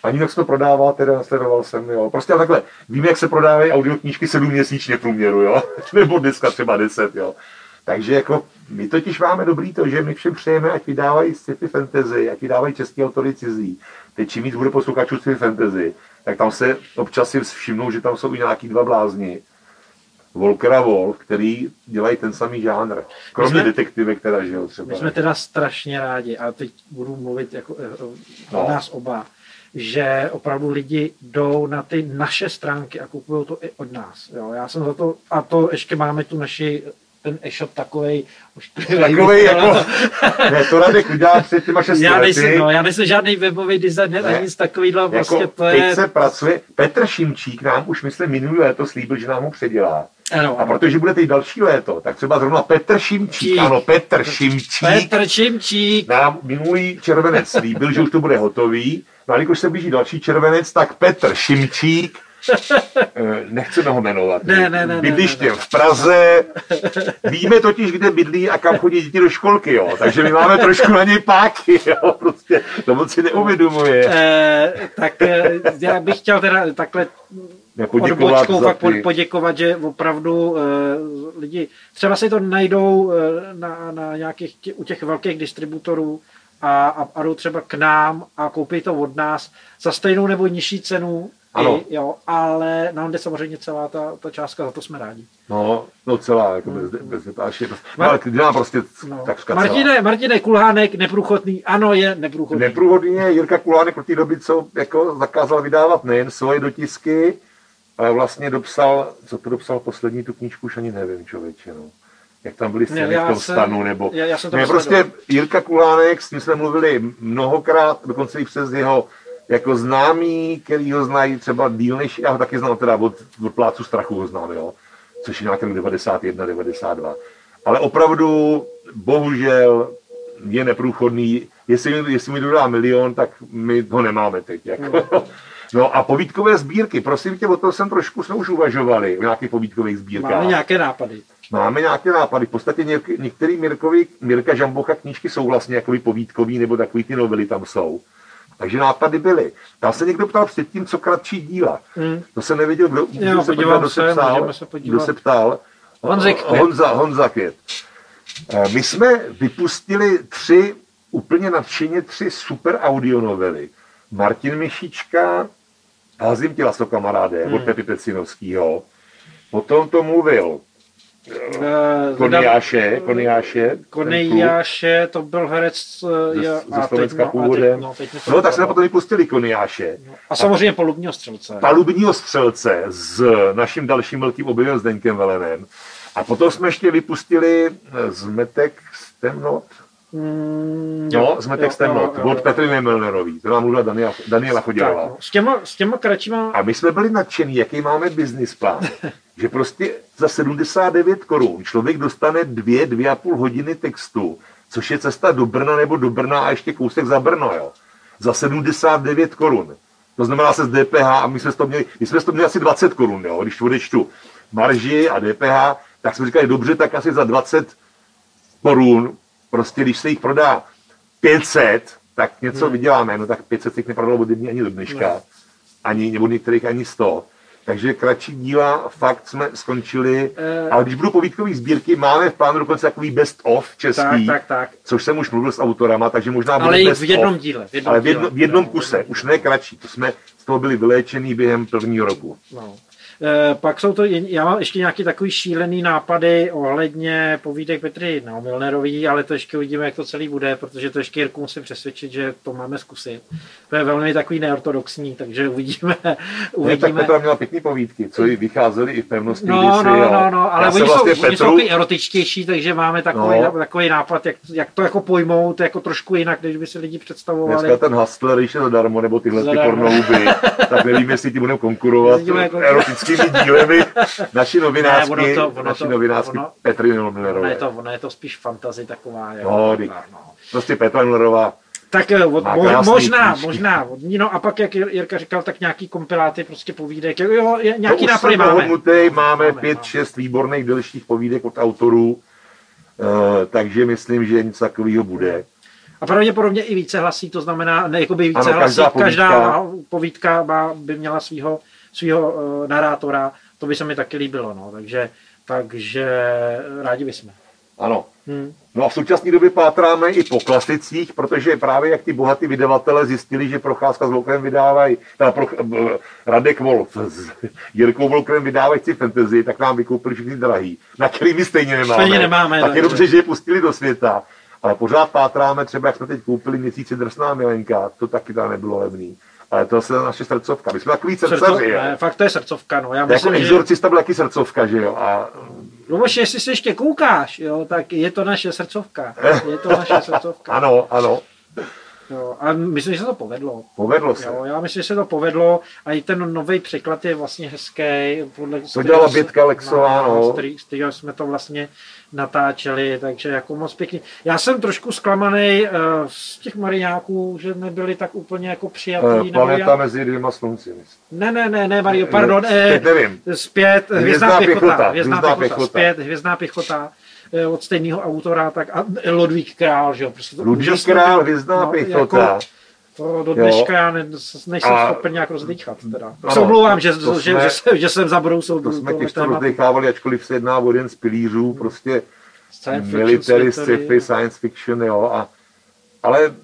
Ani jak se to prodává, teda nasledoval jsem, jo. Prostě takhle, víme, jak se prodávají audioknížky sedm měsíčně v průměru, jo. Nebo dneska třeba deset, jo. Takže jako my totiž máme dobrý to, že my všem přejeme, ať vydávají sci-fi fantasy, ať vydávají český autory cizí. Teď čím víc bude posluchačů sci-fi fantasy, tak tam se občas si všimnou, že tam jsou i nějaký dva blázni. Volker a Wolf, který dělají ten samý žánr. Kromě jsme- detektivek teda, že jo, třeba. My jsme teda strašně rádi, a teď budu mluvit jako eh, o No. nás oba, že opravdu lidi jdou na ty naše stránky a kupují to i od nás. Jo, já jsem za to, a to ještě máme tu naši ten e-shop takovej, už Takovej jako, ne, to Radek udělal před těma šesti já lety. nejsem, no, já nejsem žádný webový designer, Ne. ani nic takovýhle, Jako, to teď je... se pracuje, Petr Šimčík nám už myslím minulý léto slíbil, že nám ho předělá. Ano, A protože bude teď další léto, tak třeba zrovna Petr Šimčík, Čík. ano, Petr Šimčík, Petr Čimčík, nám minulý červenec slíbil, že už to bude hotový. No a když se blíží další červenec, tak Petr Šimčík, eh, nechceme ho jmenovat, Ne, ne, ne, ne, bydlištěm ne, ne. v Praze, víme totiž, kde bydlí a kam chodí děti do školky, jo. takže my máme trošku na něj páky, jo. prostě to moc si neuvědomuje. eh, tak eh, já bych chtěl teda takhle Poděkovat odbočkou pod- ty, poděkovat, že opravdu uh, lidi třeba si to najdou uh, na, na nějakých tě, u těch velkých distributorů a, a, a jdou třeba k nám a koupí to od nás za stejnou nebo nižší cenu, Ano. I, jo, ale nám jde samozřejmě celá ta, ta částka, za to jsme rádi. no, no celá, jako bez, bez detáše, no, ale nám prostě No. tak celá. Martine, Martine Kulhánek, neprůchodný, ano, je neprůchodný. Neprůhodný je Jirka Kulánek pro té doby, co jako zakázal vydávat nejen svoje dotisky, ale vlastně dopsal, co to dopsal poslední tu knížku, už ani nevím, člověče, no. Jak tam byly scény já v tom jsem- stanu, nebo... já- já jsem to ne, prostě Jirka Kulánek, s ním jsme mluvili mnohokrát, dokonce i přes jeho jako známý, který ho znají třeba díl než, já ho taky znám teda od, od Plácu strachu ho znám, jo, což je nějaký rok 91, 92. Ale opravdu, bohužel, je neprůchodný. Jestli, mi- jestli mi dodá milion, tak my ho nemáme teď. Jako. No a povídkové sbírky, prosím tě, o tom jsem trošku, jsme už uvažovali, o nějakých povídkových sbírkách. Máme nějaké nápady. Máme nějaké nápady. V podstatě něk- některý Mirkovi, Mirka Žambocha knížky jsou vlastně jakoby povídkový, nebo takový ty novely tam jsou. Takže nápady byly. Tam se někdo ptal předtím, co kratší díla. Hmm. To jsem nevěděl, kdo, kdo Jo, se, podívám kdo se, ptal. se podívat. Kdo se ptal. Honzik Květ. Honza, Honza Květ. Eh, My jsme vypustili tři, úplně nadšeně tři super audionovely. Martin Mišička, Házím tě laso kamaráde, Hmm. od Pepy Pecinovského. Potom to mluvil Eh, Koniáše, Koniáše. Koniáše, to byl herec eh, Ze- ze Slovenska no, původem. teď, no, teď to No tak jsme vypadlo. potom vypustili Koniáše. A samozřejmě polubního střelce. palubního střelce s naším dalším velkým objevem Zdeňkem Velenem. A potom jsme ještě vypustili zmetek z temnot. Mm, No, zmetek z temnot jo, jo, od jo. Petry Milnerový. To nám mluvila Daniela, Daniela Tak, Chodírová. no. S těma, s těma kratšíma, A my jsme byli nadšení, jaký máme business plán. že prostě za 79 korun člověk dostane dvě, dvě a půl hodiny textu, což je cesta do Brna nebo do Brna a ještě kousek za Brno, jo. Za 79 korun. To znamená se z DPH a my jsme to měli, my jsme to měli asi 20 korun, jo. Když odečtu marži a DPH, tak jsme říkali, dobře, tak asi za 20 korun, prostě když se jich prodá 500, tak něco Hmm. vyděláme, no tak 500 se jich neprodalo ode mě ani do dneška, Ne. ani, nebo některých ani 100. Takže kratší díla fakt jsme skončili, Eh. ale když budou povídkové sbírky, máme v plánu dokonce takový best of tak, český, tak, tak. což jsem už mluvil s autorama, takže možná bude Ale best v jednom of. díle. V jednom Ale v, díle. jedno, v jednom No, kuse, už ne kratší, to jsme z toho byli vyléčený během prvního roku. No. Eh, pak jsou to, já mám ještě nějaký takový šílený nápady ohledně povídek Petry no, Milnerový, ale to ještě uvidíme, jak to celý bude, protože to ještě Jirku musím přesvědčit, že to máme zkusit. To je velmi takový neortodoxní, takže uvidíme. uvidíme. Ne, tak Petra měla pěkný povídky, co jí vycházely i v pevnosti. No, kdysi, no, no, no, ale oni, vlastně jsou, Petru... oni jsou erotičtější, takže máme takový, no. takový nápad, jak, jak, to jako pojmout jako trošku jinak, než by si lidi představovali. Dneska ten hustler, když je zadarmo, nebo tyhle ty pornouby, tak nevím, jestli ti budeme konkurovat erotickými dílemi naši novinářky, ne, to, ono naši to, novinářky ono, Petry Millerové. Ono je, to, ono je to spíš fantazy taková. Jo, no, no. Prostě Petra Millerová tak eh, od, mo, možná, knížky. možná. No a pak, jak Jirka říkal, tak nějaký kompiláty prostě povídek. Jo, nějaký nápady máme. máme. máme pět, šest výborných delších povídek od autorů, uh, takže myslím, že něco takového bude. A pravděpodobně i více hlasí, to znamená, ne, by více ano, hlasí, každá povídka, každá povídka má, by měla svého svého uh, narátora, to by se mi taky líbilo, no, takže, takže rádi bychom. Ano. Hmm. No a v současné době pátráme i po klasicích, protože právě jak ty bohatí vydavatele zjistili, že Procházka s Volkem vydávají, teda pro, Radek Wolf s Jirkou Volkem vydávají si fantasy, tak nám vykoupili všechny drahý, na který my stejně nemáme. Stejně nemáme. Tak je dobře, že je pustili do světa. Ale pořád pátráme, třeba jak jsme teď koupili měsíci drsná milenka, to taky tam nebylo levný. Ale to je naše srdcovka. My jsme takový srdcaři. Ne, fakt to je srdcovka. No. Já jako myslím, jako exorcista byl taky srdcovka, že jo. A... Luboš, jestli se ještě koukáš, jo, tak je to naše srdcovka. Je to naše srdcovka. ano, ano. Jo, a myslím, že se to povedlo. Povedlo se. Jo, já myslím, že se to povedlo a i ten nový překlad je vlastně hezký. Podle, to dělala Bětka Lexová, no. no. Z kterého jsme to vlastně natáčeli, takže jako moc pěkně. Já jsem trošku zklamaný uh, z těch mariáků, že nebyli tak úplně jako přijatý. Uh, planeta já... mezi dvěma slunci. Ne, ne, ne, ne, Mario, pardon. Zpět, nevím. Zpět, Hvězdná pěchota. Hvězdná pěchota. Zpět, Hvězdná pěchota od stejného autora, tak a Ludvík Král, že jo. Prostě to Ludvík Král, Hvězdná no, pěchota. Jako, to do dneška já ne, nejsem a... schopen nějak rozdýchat. Teda. Se omlouvám, že, že, jsme, že, že, že jsem zabrousil. To jsme těžko rozdýchávali, ačkoliv se jedná o jeden z pilířů, hmm. prostě science military, sci-fi, science fiction, jo. A, ale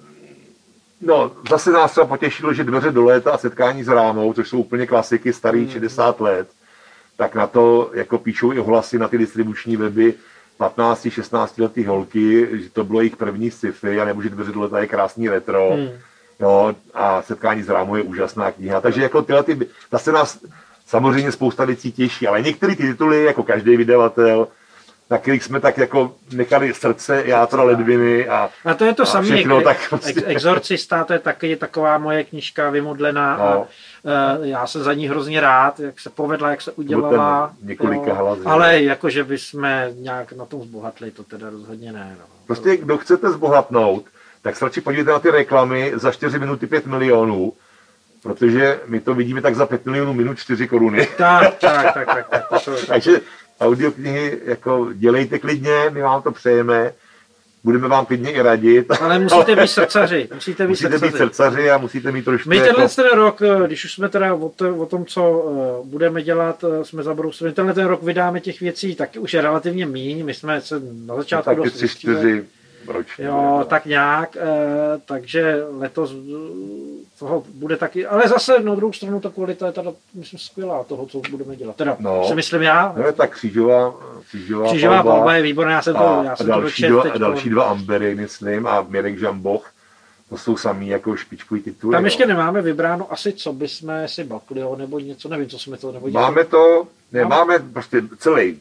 no, zase nás třeba potěšilo, že dveře do léta a setkání s rámou, což jsou úplně klasiky starý hmm. 60 let, tak na to jako píšou i ohlasy na ty distribuční weby 15-16 letý holky, že to bylo jejich první sci-fi a nebo že dveře do léta je krásný retro. Hmm Jo, a setkání s Rámou je úžasná kniha. Takže jako tyhle ty, zase nás samozřejmě spousta věcí těší, ale některé ty tituly, jako každý vydavatel, na kterých jsme tak jako nechali srdce, játra, ledviny a, a to je to samé. Všechno, tak prostě... Exorcista, to je taky taková moje knižka vymodlená no. a uh, já jsem za ní hrozně rád, jak se povedla, jak se udělala. Několika hlasů. Ale jakože bychom nějak na tom zbohatli, to teda rozhodně ne. No. Prostě kdo chcete zbohatnout, tak se radši podívejte na ty reklamy za 4 minuty 5 milionů, protože my to vidíme tak za 5 milionů minut 4 koruny. Tak, tak, tak. tak, tak to, to. Takže audioknihy jako dělejte klidně, my vám to přejeme, budeme vám klidně i radit. Ale musíte být srdcaři. Musíte být musíte srdcaři. Být srdcaři a musíte mít trošku... My tenhle jako... ten rok, když už jsme teda o, to, o tom, co uh, budeme dělat, uh, jsme zabrousili, tenhle ten rok vydáme těch věcí taky už je relativně míň. My jsme se na začátku no, taky tři, čtyři ročně. Jo, tak nějak, e, takže letos toho bude taky, ale zase na druhou stranu ta kvalita je teda, myslím, skvělá toho, co budeme dělat. Teda, no, si myslím já. No, tak křížová, křížová, křížová palba, palba je výborná, já jsem to, já jsem další, to dva, a další dva Ambery, myslím, a Mirek Žamboch, to jsou samý jako špičkový tituly. Tam ještě nemáme vybráno asi, co bychom si bakli, jo, nebo něco, nevím, co jsme to, nebo Máme to, ne, máme, máme prostě celý.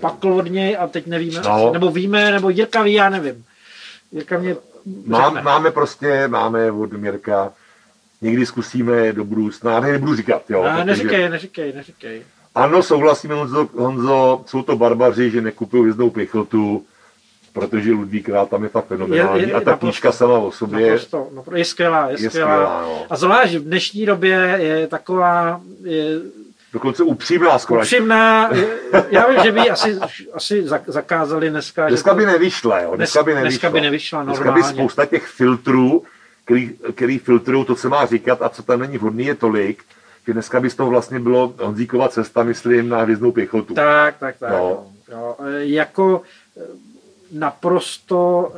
Pakl od něj a teď nevíme, no. nebo víme, nebo Jirka ví, já nevím. Jirka mě Má, máme prostě, máme od Mirka, někdy zkusíme do budoucna, ne, nebudu říkat, jo. A, neříkej, neříkej, neříkej. Ano, souhlasíme, Honzo, Honzo, jsou to barbaři, že nekupují hvězdnou pěchotu, protože Ludvík Král tam je fakt fenomenální. Je, je, a ta knížka sama o sobě naprosto, naprosto, je skvělá. Je, je skvělá. skvělá no. A zvlášť v dnešní době je taková, je, Dokonce upřímná skoro. Upřímná, já vím, že by asi, asi zakázali dneska. Dneska by nevyšla, jo. Dneska by nevyšla. Dneska by nevyšla normálně. Dneska by spousta těch filtrů, který, který filtrují to, co má říkat a co tam není vhodný, je tolik, že dneska by z toho vlastně bylo Honzíkova cesta, myslím, na hvězdnou pěchotu. Tak, tak, tak. No. Jo. Jako naprosto,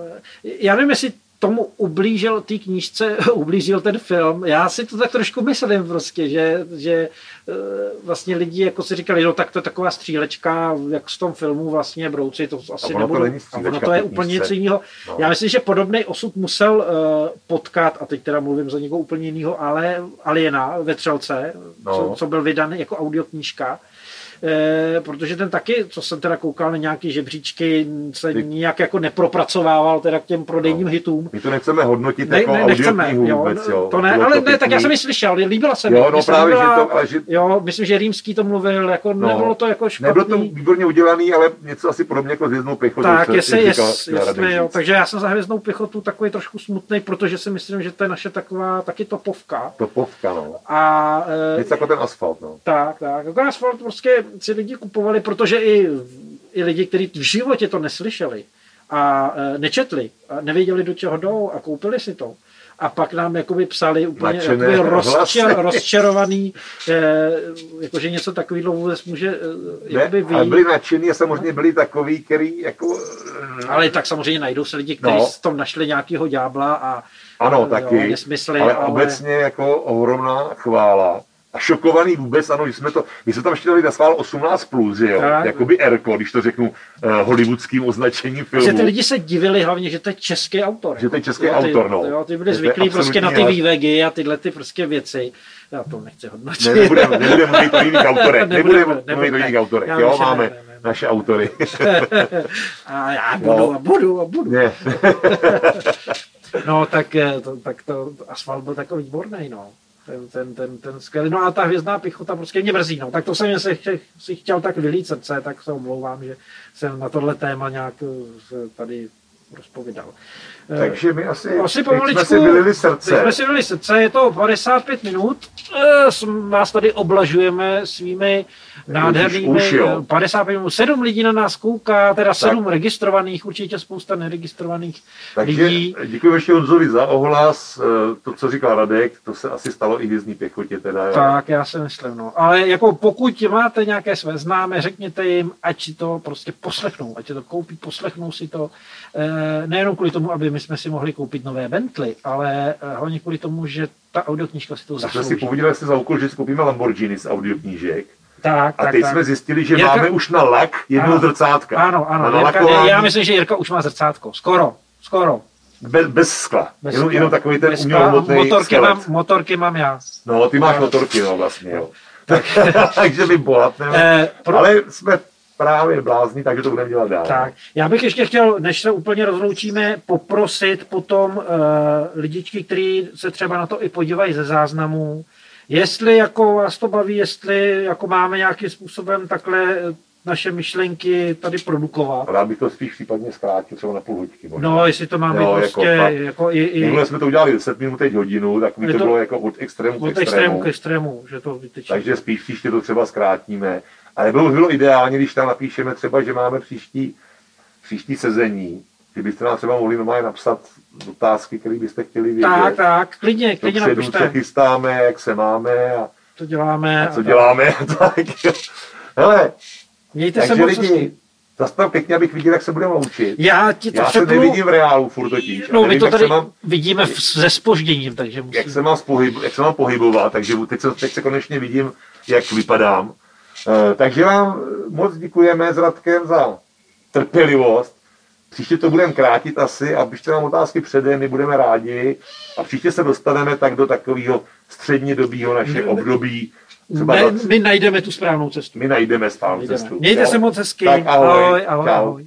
já nevím, jestli tomu ublížil té knížce, ublížil ten film. Já si to tak trošku myslím prostě, že, že eh, vlastně lidi jako si říkali, no tak to je taková střílečka, jak z tom filmu vlastně brouci, to asi ono nebudu. to není a ono to je úplně něco jiného. No. Já myslím, že podobný osud musel uh, potkat, a teď teda mluvím za někoho úplně jiného, ale Aliena ve Třelce, No. co, co byl vydaný jako audioknížka. Eh, protože ten taky, co jsem teda koukal na nějaký žebříčky, se Ty- nijak jako nepropracovával teda k těm prodejním No. hitům. My to nechceme hodnotit Ne, jako ne, nechceme, jo, vůbec, jo. to ne, Bylo ale ne, tak já jsem ji slyšel, líbila se mi. Jo, no se právě, líbila- že to, ale že Jo, myslím, že Rýmský to mluvil, jako No. nebylo to jako špatný. nebylo to výborně udělaný, ale něco asi podobně jako s jednou pěchotou. tak, jestli, jak jest, říkal- chtěl Radek jestli, jo, takže já jsem za hvězdnou pěchotu takový trošku smutný, protože si myslím, že to je naše taková taky topovka. Topovka, no. A eh, Něco jako ten asfalt, no. Tak, tak. Jako asfalt prostě si lidi kupovali, protože i, i lidi, kteří v životě to neslyšeli a e, nečetli, a nevěděli, do čeho jdou a koupili si to. A pak nám jakoby psali úplně jakoby rozčer, rozčarovaný, e, jakože něco takového vůbec může e, jakoby Ne, ale byli nadšení a samozřejmě byli takový, který jako... Ale tak samozřejmě najdou se lidi, kteří No. v tom našli nějakého ďábla a Ano, jo, taky, nesmysly, ale, ale- obecně jako ohromná chvála. A šokovaný vůbec, ano, jsme to, my jsme tam ještě dali na schvál 18+, plus, že jo, Tak. jakoby Erko, když to řeknu uh, hollywoodským označením filmu. že ty lidi se divili hlavně, že to je český autor. Že to je český jo, ty, autor, no. Jo, ty byli zvyklí prostě na ty vývegy a tyhle ty prostě věci. Já to nechci hodnotit. Ne, nebudeme, nebudeme mluvit o jiných autorech, Nebudeme, nebudeme mluvit o jiných autorech, jo, ne, máme ne, ne, ne. naše autory. A já budu a budu a budu. ne, No tak, eh, to, tak to, to asfalt byl takový výborný, no. Ten, ten, ten, ten skvělý. No a ta hvězdná pichota prostě mě mrzí, no. Tak to jsem si, si chtěl tak vylít srdce, tak se omlouvám, že jsem na tohle téma nějak eh, tady rozpovídal. Eh, takže my asi, Asi pomaličku, jsme si vylili srdce. jsme si dali srdce, je to 55 minut, Eh, vás tady oblažujeme svými nádhernými, už, jo. eh, 55 minut, 7 lidí na nás kouká, teda 7 registrovaných, určitě spousta neregistrovaných Takže lidí. děkuji ještě Honzovi za ohlas, eh, to, co říkal Radek, to se asi stalo i hvězdní pěchotě teda. Tak, já si myslím, no. Ale jako pokud máte nějaké své známé, řekněte jim, ať si to prostě poslechnou, ať si to koupí, poslechnou si to. Nejenom kvůli tomu, aby my jsme si mohli koupit nové Bentley, ale eh, hlavně kvůli tomu, že ta audioknížka si to My jsme si zaslouží. povodili se za úkol, že si koupíme Lamborghini z audioknížek. Tak, A tak, teď tak. jsme zjistili, že Jirka- máme už na lak jedno Ano. zrcátka. Ano, ano. Na Jirka, nalakování já myslím, že Jirka už má zrcátko. Skoro. Skoro. bez, bez skla. Bez jenom, skla. jenom takový ten umělohmotný motorky skelet. mám, motorky mám já. No, ty máš motorky, no vlastně, jo. takže my bohatneme. Eh, pro- Ale jsme právě blázni, takže to budeme dělat dál. Tak, já bych ještě chtěl, než se úplně rozloučíme, poprosit potom uh, lidičky, kteří se třeba na to i podívají ze záznamů, jestli jako vás to baví, jestli jako máme nějakým způsobem takhle eh, naše myšlenky tady produkovat. Rád bych to spíš případně zkrátil třeba na půl hodinky. možná. No, jestli to máme Jo, jako prostě fakt. jako i, i Minule jsme to udělali 10 minut, teď hodinu, tak by to, to- bylo jako od extrému k od extrému. extrému k extrému, že to vytečí. Takže spíš příště to třeba zkrátíme. Ale bylo, bylo ideálně, když tam napíšeme třeba, že máme příští, příští sezení, že byste nám třeba mohli normálně napsat otázky, které byste chtěli vědět. Tak, tak, klidně, klidně Dopředu, co napište, chystáme, jak se máme a, to děláme. a co a- děláme. tak. Hele, Mějte se takže moc lidi, zase tam pěkně, abych viděl, jak se budeme loučit. Já ti to Já se přepnu. nevidím v reálu furt totiž. No, my nevím, to jak tady se mám, vidíme v- se spožděním, takže jak musím. se mám, spohyb, jak se mám pohybovat, takže teď se, teď se konečně vidím, jak vypadám. Eh, takže vám moc děkujeme s Radkem za trpělivost. Příště to budeme krátit asi a pište nám otázky předem, my budeme rádi. A příště se dostaneme tak do takového střednědobího naše období. Třeba Ne, 20 my najdeme tu správnou cestu. my najdeme správnou Najdeme. cestu. Mějte jo? se moc hezky. Tak ahoj. ahoj, ahoj. Ahoj.